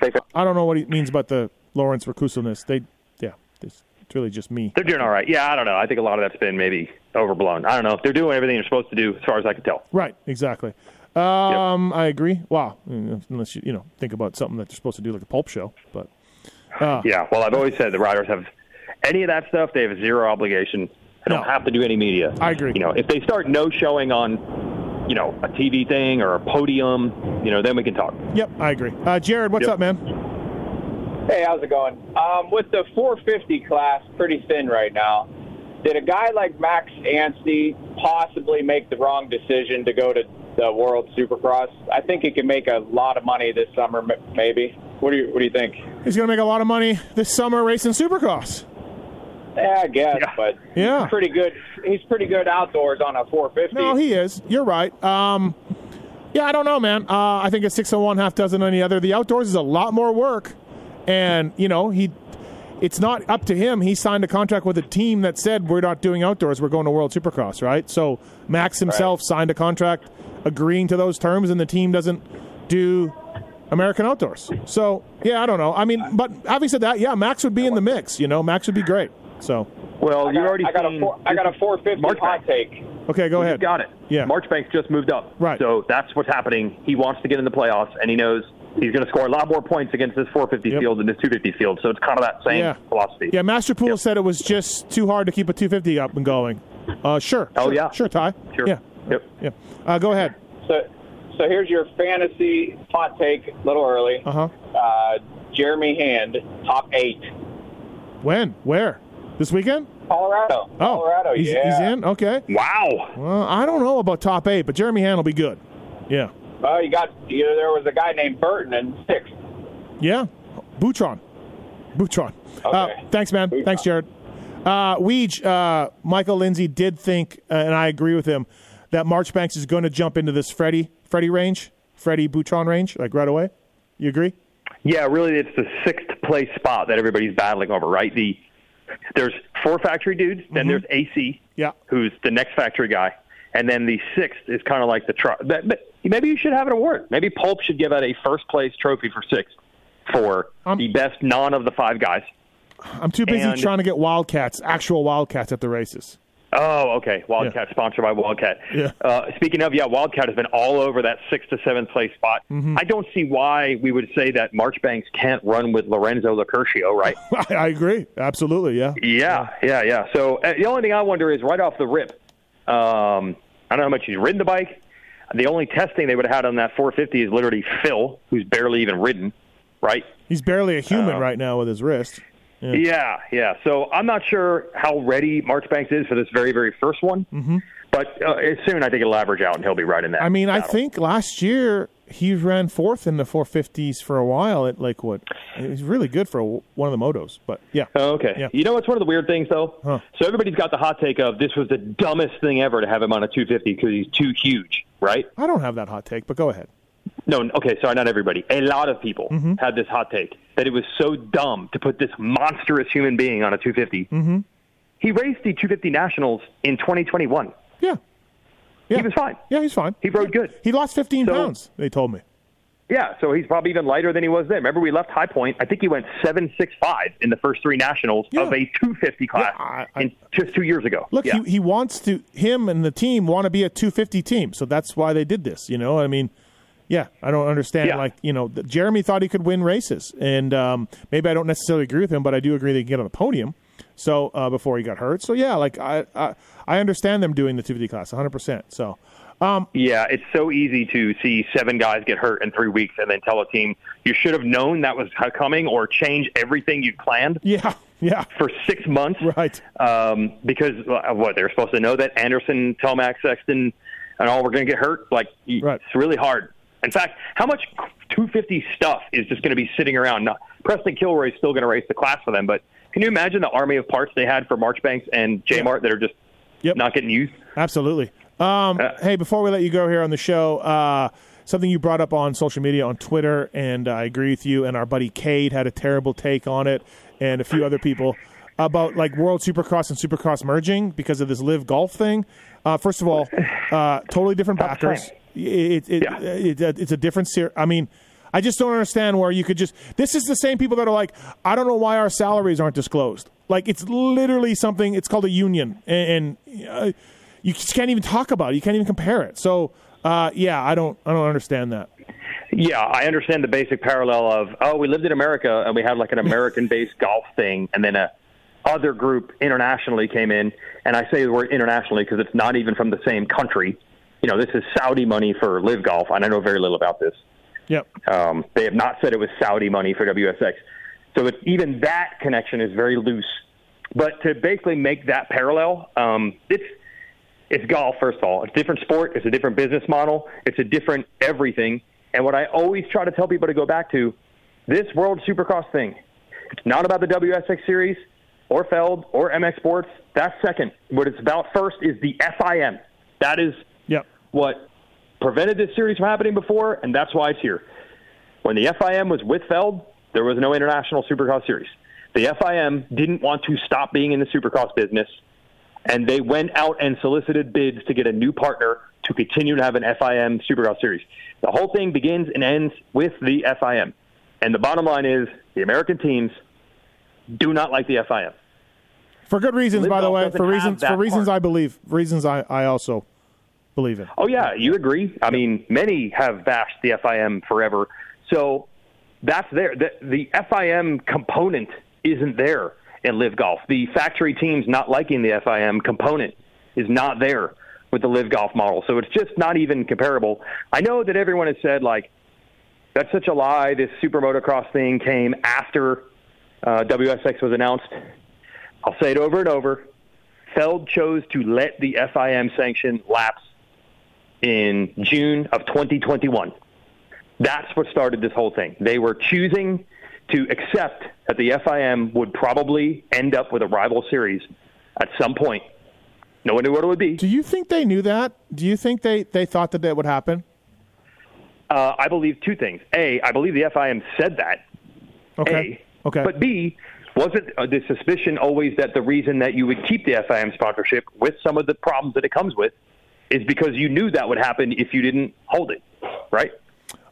Thanks. I don't know what he means about the Lawrence reclusiveness. They, yeah, it's, it's really just me. They're doing all right. Yeah, I don't know. I think a lot of that's been maybe overblown. I don't know. They're doing everything they're supposed to do, as far as I can tell. Right, exactly. Um, I agree. Wow, unless you you know think about something that they're supposed to do like a pulp show, but uh, Yeah. Well, I've always said the riders have any of that stuff. They have zero obligation They don't have to do any media. I agree. You know, if they start no showing on, you know, a TV thing or a podium, you know, then we can talk. Yep, I agree. Uh, Jared, what's Yep. up, man? Hey, how's it going? Um, with the 450 class pretty thin right now, did a guy like Max Anstey possibly make the wrong decision to go to the World Supercross? I think he can make a lot of money this summer, maybe. What do you What do you think? He's going to make a lot of money this summer racing Supercross. Yeah, I guess, but Yeah. he's pretty good. He's pretty good outdoors on a 450. No, he is. You're right. Um, yeah, I don't know, man. Uh, I think a 601 half dozen any other. The outdoors is a lot more work, and you know he. It's not up to him. He signed a contract with a team that said we're not doing outdoors. We're going to World Supercross, right? So Max himself signed a contract agreeing to those terms, and the team doesn't do American outdoors. So yeah, I don't know. I mean, but having said that, yeah, Max would be in the mix. You know, Max would be great. So Well, you already I got seen a four, I got a 450 March hot take. okay, go Well, ahead. Got it. Yeah. Marchbanks just moved up. Right. So that's what's happening. He wants to get in the playoffs, and he knows he's going to score a lot more points against this 450 field than this 250 field. So it's kind of that same Yeah. philosophy. Yeah, Master Pool said it was just too hard to keep a 250 up and going. Uh, sure. Oh, sure, yeah. Sure, Ty. Sure. Yeah. Yep. Yeah. Uh, go ahead. So, so here's your fantasy hot take. A little early. Uh-huh. Uh, Jeremy Hand, top eight. When? Where? This weekend? Colorado. Oh, Colorado. he's, yeah. he's in. Okay. Wow. Well, I don't know about top eight, but Jeremy Hand will be good. Yeah. Well, you got you there was a guy named Burton in sixth. Yeah. Butron. Butron. Uh, thanks, man. Thanks, Jared. Uh, Weege, uh, Michael Lindsay did think, uh, and I agree with him, that Marchbanks is going to jump into this Freddie Freddie range, Freddie Butron range, like right away. You agree? Yeah, really, it's the sixth place spot that everybody's battling over, right? The there's four factory dudes, then mm-hmm. there's AC, Yeah. who's the next factory guy, and then the sixth is kind of like the but maybe you should have an award. Maybe Pulp should give out a first place trophy for sixth for um the best non of the five guys. I'm too busy And- trying to get Wildcats, actual Wildcats at the races. Oh, okay. Wildcat sponsored by Wildcat. Yeah. Uh, speaking of, yeah, Wildcat has been all over that six to seventh place spot. Mm-hmm. I don't see why we would say that Marchbanks can't run with Lorenzo Locurcio, right? I, agree. Absolutely. Yeah. Yeah, yeah, yeah. So uh, the only thing I wonder is right off the rip, um, I don't know how much he's ridden the bike. The only testing they would have had on that 450 is literally Phil, who's barely even ridden, right? He's barely a human Uh, right now with his wrist. Yeah. Yeah, yeah. So I'm not sure how ready Marchbanks is for this very, very first one. Mm-hmm. But uh, soon I think it'll average out and he'll be right in that. I mean, I think last year he ran fourth in the 450s for a while at Lakewood. He's really good for one of the motos. But yeah. Oh, okay. Yeah. You know what's one of the weird things though? So everybody's got the hot take of this was the dumbest thing ever to have him on a 250 because he's too huge, right? I don't have that hot take, but go ahead. No, okay, sorry, not everybody. A lot of people Mm-hmm. had this hot take that it was so dumb to put this monstrous human being on a 250. Mm-hmm. He raced the 250 Nationals in 2021. Yeah. He was fine. Yeah, he's fine. He rode good. He lost 15 So- pounds, they told me. Yeah, so he's probably even lighter than he was then. Remember, we left High Point. I think he went seven six five in the first three nationals of a 250 class in just two years ago. Look, yeah. he, he wants to, him and the team want to be a 250 team. So that's why they did this, you know? I mean, yeah, I don't understand. Yeah. Like, you know, Jeremy thought he could win races. And um, maybe I don't necessarily agree with him, but I do agree they can get on the podium. So uh, before he got hurt. So yeah, like, I, I, I understand them doing the 250 class 100%. So. Um, Yeah, it's so easy to see seven guys get hurt in three weeks and then tell a team you should have known that was coming or change everything you'd planned. Yeah, yeah. For six months, right? Um, because uh, what they're supposed to know that Anderson, Tomac, Sexton, and all were going to get hurt. Like it's really hard. In fact, how much 250 stuff is just going to be sitting around? Now, Preston Kilroy is still going to race the class for them, but can you imagine the army of parts they had for Marchbanks and J Mart that are just not getting used? Absolutely. Um, hey, before we let you go here on the show, uh, something you brought up on social media on Twitter, and I agree with you. And our buddy Cade had a terrible take on it, and a few other people about like World Supercross and Supercross merging because of this LIV golf thing. Uh, first of all, uh, totally different backers. It, it, it, it, it's a different ser- I mean. I just don't understand where you could just. This is the same people that are like, I don't know why our salaries aren't disclosed. Like it's literally something. It's called a union, and, and uh, you just can't even talk about it. You can't even compare it. So, uh, yeah, I don't, I don't understand that. Yeah, I understand the basic parallel of oh, we lived in America and we had like an American-based golf thing, and then a other group internationally came in, and I say the word internationally because it's not even from the same country. You know, this is Saudi money for LIV Golf, and I know very little about this. Yep. Um, they have not said it was Saudi money for WSX. So it's, even that connection is very loose. But to basically make that parallel, um, it's it's golf. First of all, it's a different sport. It's a different business model. It's a different everything. And what I always try to tell people to go back to, this World Supercross thing, it's not about the WSX Series or Feld or MX Sports. That's second. What it's about first is the FIM. That is. What prevented this series from happening before, and that's why it's here. When the FIM was with Feld, there was no international Supercross series. The FIM didn't want to stop being in the Supercross business, and they went out and solicited bids to get a new partner to continue to have an FIM Supercross series. The whole thing begins and ends with the FIM. And the bottom line is the American teams do not like the FIM. For good reasons, Live by the way. For reasons, for reasons part. I believe, reasons I, I also believe in. Oh yeah, you agree. I mean, many have bashed the FIM forever. So that's there. The, the FIM component isn't there in LIV Golf. The factory teams not liking the FIM component is not there with the LIV Golf model. So it's just not even comparable. I know that everyone has said like that's such a lie. This super motocross thing came after uh, WSX was announced. I'll say it over and over. Feld chose to let the FIM sanction lapse in June of 2021. That's what started this whole thing. They were choosing to accept that the FIM would probably end up with a rival series at some point. No one knew what it would be. Do you think they knew that? Do you think they, they thought that that would happen? Uh, I believe two things. A, I believe the FIM said that. Okay. A. Okay. But B, wasn't uh, the suspicion always that the reason that you would keep the FIM sponsorship with some of the problems that it comes with is because you knew that would happen if you didn't hold it, right?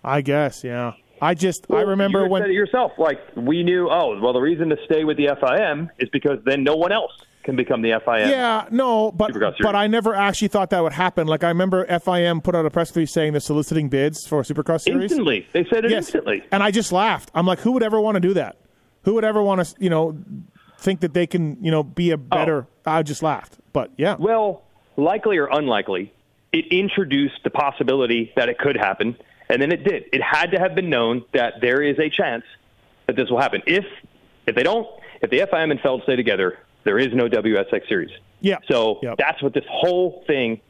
I guess, yeah. I just I remember you when said it yourself. Like we knew. Oh, well, the reason to stay with the FIM is because then no one else can become the FIM. Yeah, no, but but I never actually thought that would happen. Like I remember FIM put out a press release saying they're soliciting bids for a Supercross series. Instantly, they said it Yes. instantly. and I just laughed. I'm like, who would ever want to do that? Who would ever want to, you know, think that they can, you know, be a oh. better? I just laughed. But yeah, Well, likely or unlikely, it introduced the possibility that it could happen, and then it did. It had to have been known that there is a chance that this will happen. If if they don't, if the FIM and Feld stay together, there is no WSX series. Yeah. So that's what this whole thing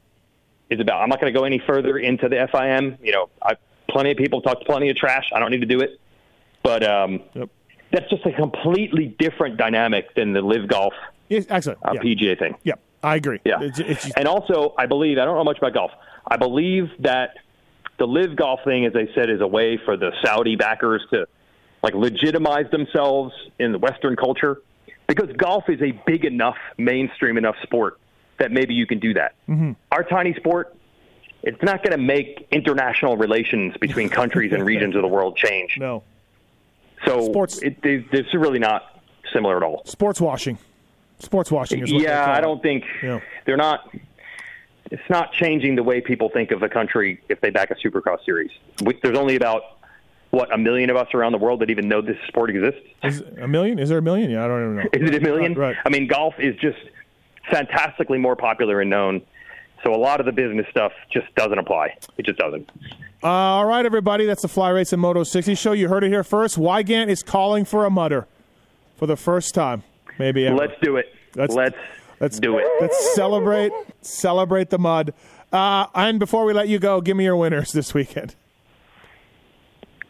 is about. I'm not going to go any further into the FIM. You know, I plenty of people talked plenty of trash. I don't need to do it, but um, that's just a completely different dynamic than the LIV golf Yes, excellent. uh, yeah. PGA thing. yeah, I agree. Yeah. It's- it's and also, I believe, I don't know much about golf. I believe that the LIV golf thing, as they said, is a way for the Saudi backers to like legitimize themselves in the Western culture because golf is a big enough, mainstream enough sport that maybe you can do that. Mhm. Our tiny sport, it's not going to make international relations between countries and regions of the world change. No. So it, they, this is really not similar at all. sports washing. Sports washing is what Yeah, I don't think Yeah. they're not. It's not changing the way people think of the country if they back a Supercross series. We- There's only about what a million of us around the world that even know this sport exists. Is a million? Is there a million? Yeah, I don't even know. Is it a million? Right. I mean, golf is just fantastically more popular and known. So a lot of the business stuff just doesn't apply. It just doesn't. Uh, all right, everybody. That's the Fly Race and Moto 60 show. You heard it here first. Weigandt is calling for a mutter for the first time, maybe ever. Let's do it. Let's let's let's do it. Let's celebrate celebrate the mud. Uh, and before we let you go, give me your winners this weekend.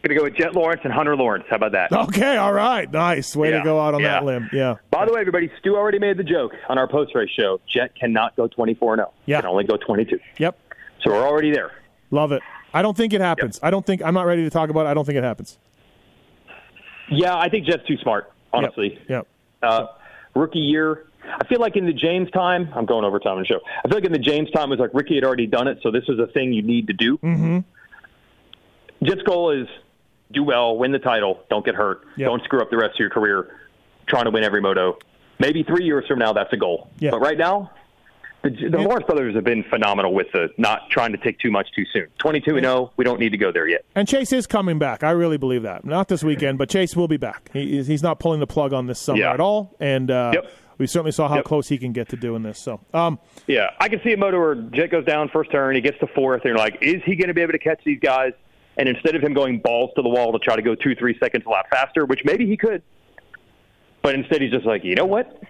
Gonna go with Jett Lawrence and Hunter Lawrence. How about that? Okay, all right, nice way to go out on yeah. that limb. Yeah, By the way, everybody, Stu already made the joke on our post race show. Jett cannot go 24 and 0. Yeah. Can only go 22. Yep. So we're already there. love it. I don't think it happens. I don't think I'm not ready to talk about it. I don't think it happens. Yeah, I think Jett's too smart, honestly. Yep. Uh, rookie year. I feel like in the James time, I'm going over time in the show. I feel like in the James time it was like Ricky had already done it, so this is a thing you need to do. Mm-hmm. Jett's goal is do well, win the title, don't get hurt, don't screw up the rest of your career, trying to win every moto. Maybe three years from now, that's a goal. Yeah. But right now, the, the Lawrence brothers have been phenomenal with the not trying to take too much too soon. 22 and 0, we don't need to go there yet. And Chase is coming back. I really believe that. Not this weekend, but Chase will be back. He, he's not pulling the plug on this summer Yeah. at all. And uh, we certainly saw how close he can get to doing this. So, um, Yeah, I can see a moto where Jett goes down first turn, he gets to fourth, and you're like, is he going to be able to catch these guys? And instead of him going balls to the wall to try to go two, three seconds a lot faster, which maybe he could, but instead he's just like, you know what?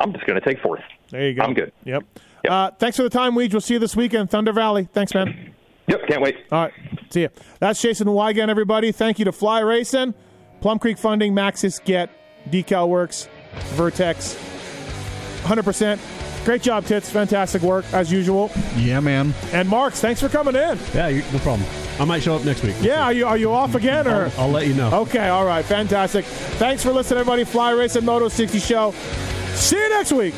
I'm just going to take fourth. there you go. I'm good. Yep. Uh, thanks for the time, Weege. We'll see you this weekend, Thunder Valley. Thanks, man. Yep, can't wait. All right, see you. That's Jason Weigandt, everybody. Thank you to Fly Racing, Plum Creek Funding, Maxxis Get, Decal Works, Vertex. 100%. Great job, Tits. Fantastic work, as usual. Yeah, man. And Marks, thanks for coming in. Yeah, you, no problem. I might show up next week. Yeah, are you are you off again or? I'll, I'll let you know. Okay, all right, fantastic. Thanks for listening, everybody. Fly Racing Moto 60 Show. See you next week.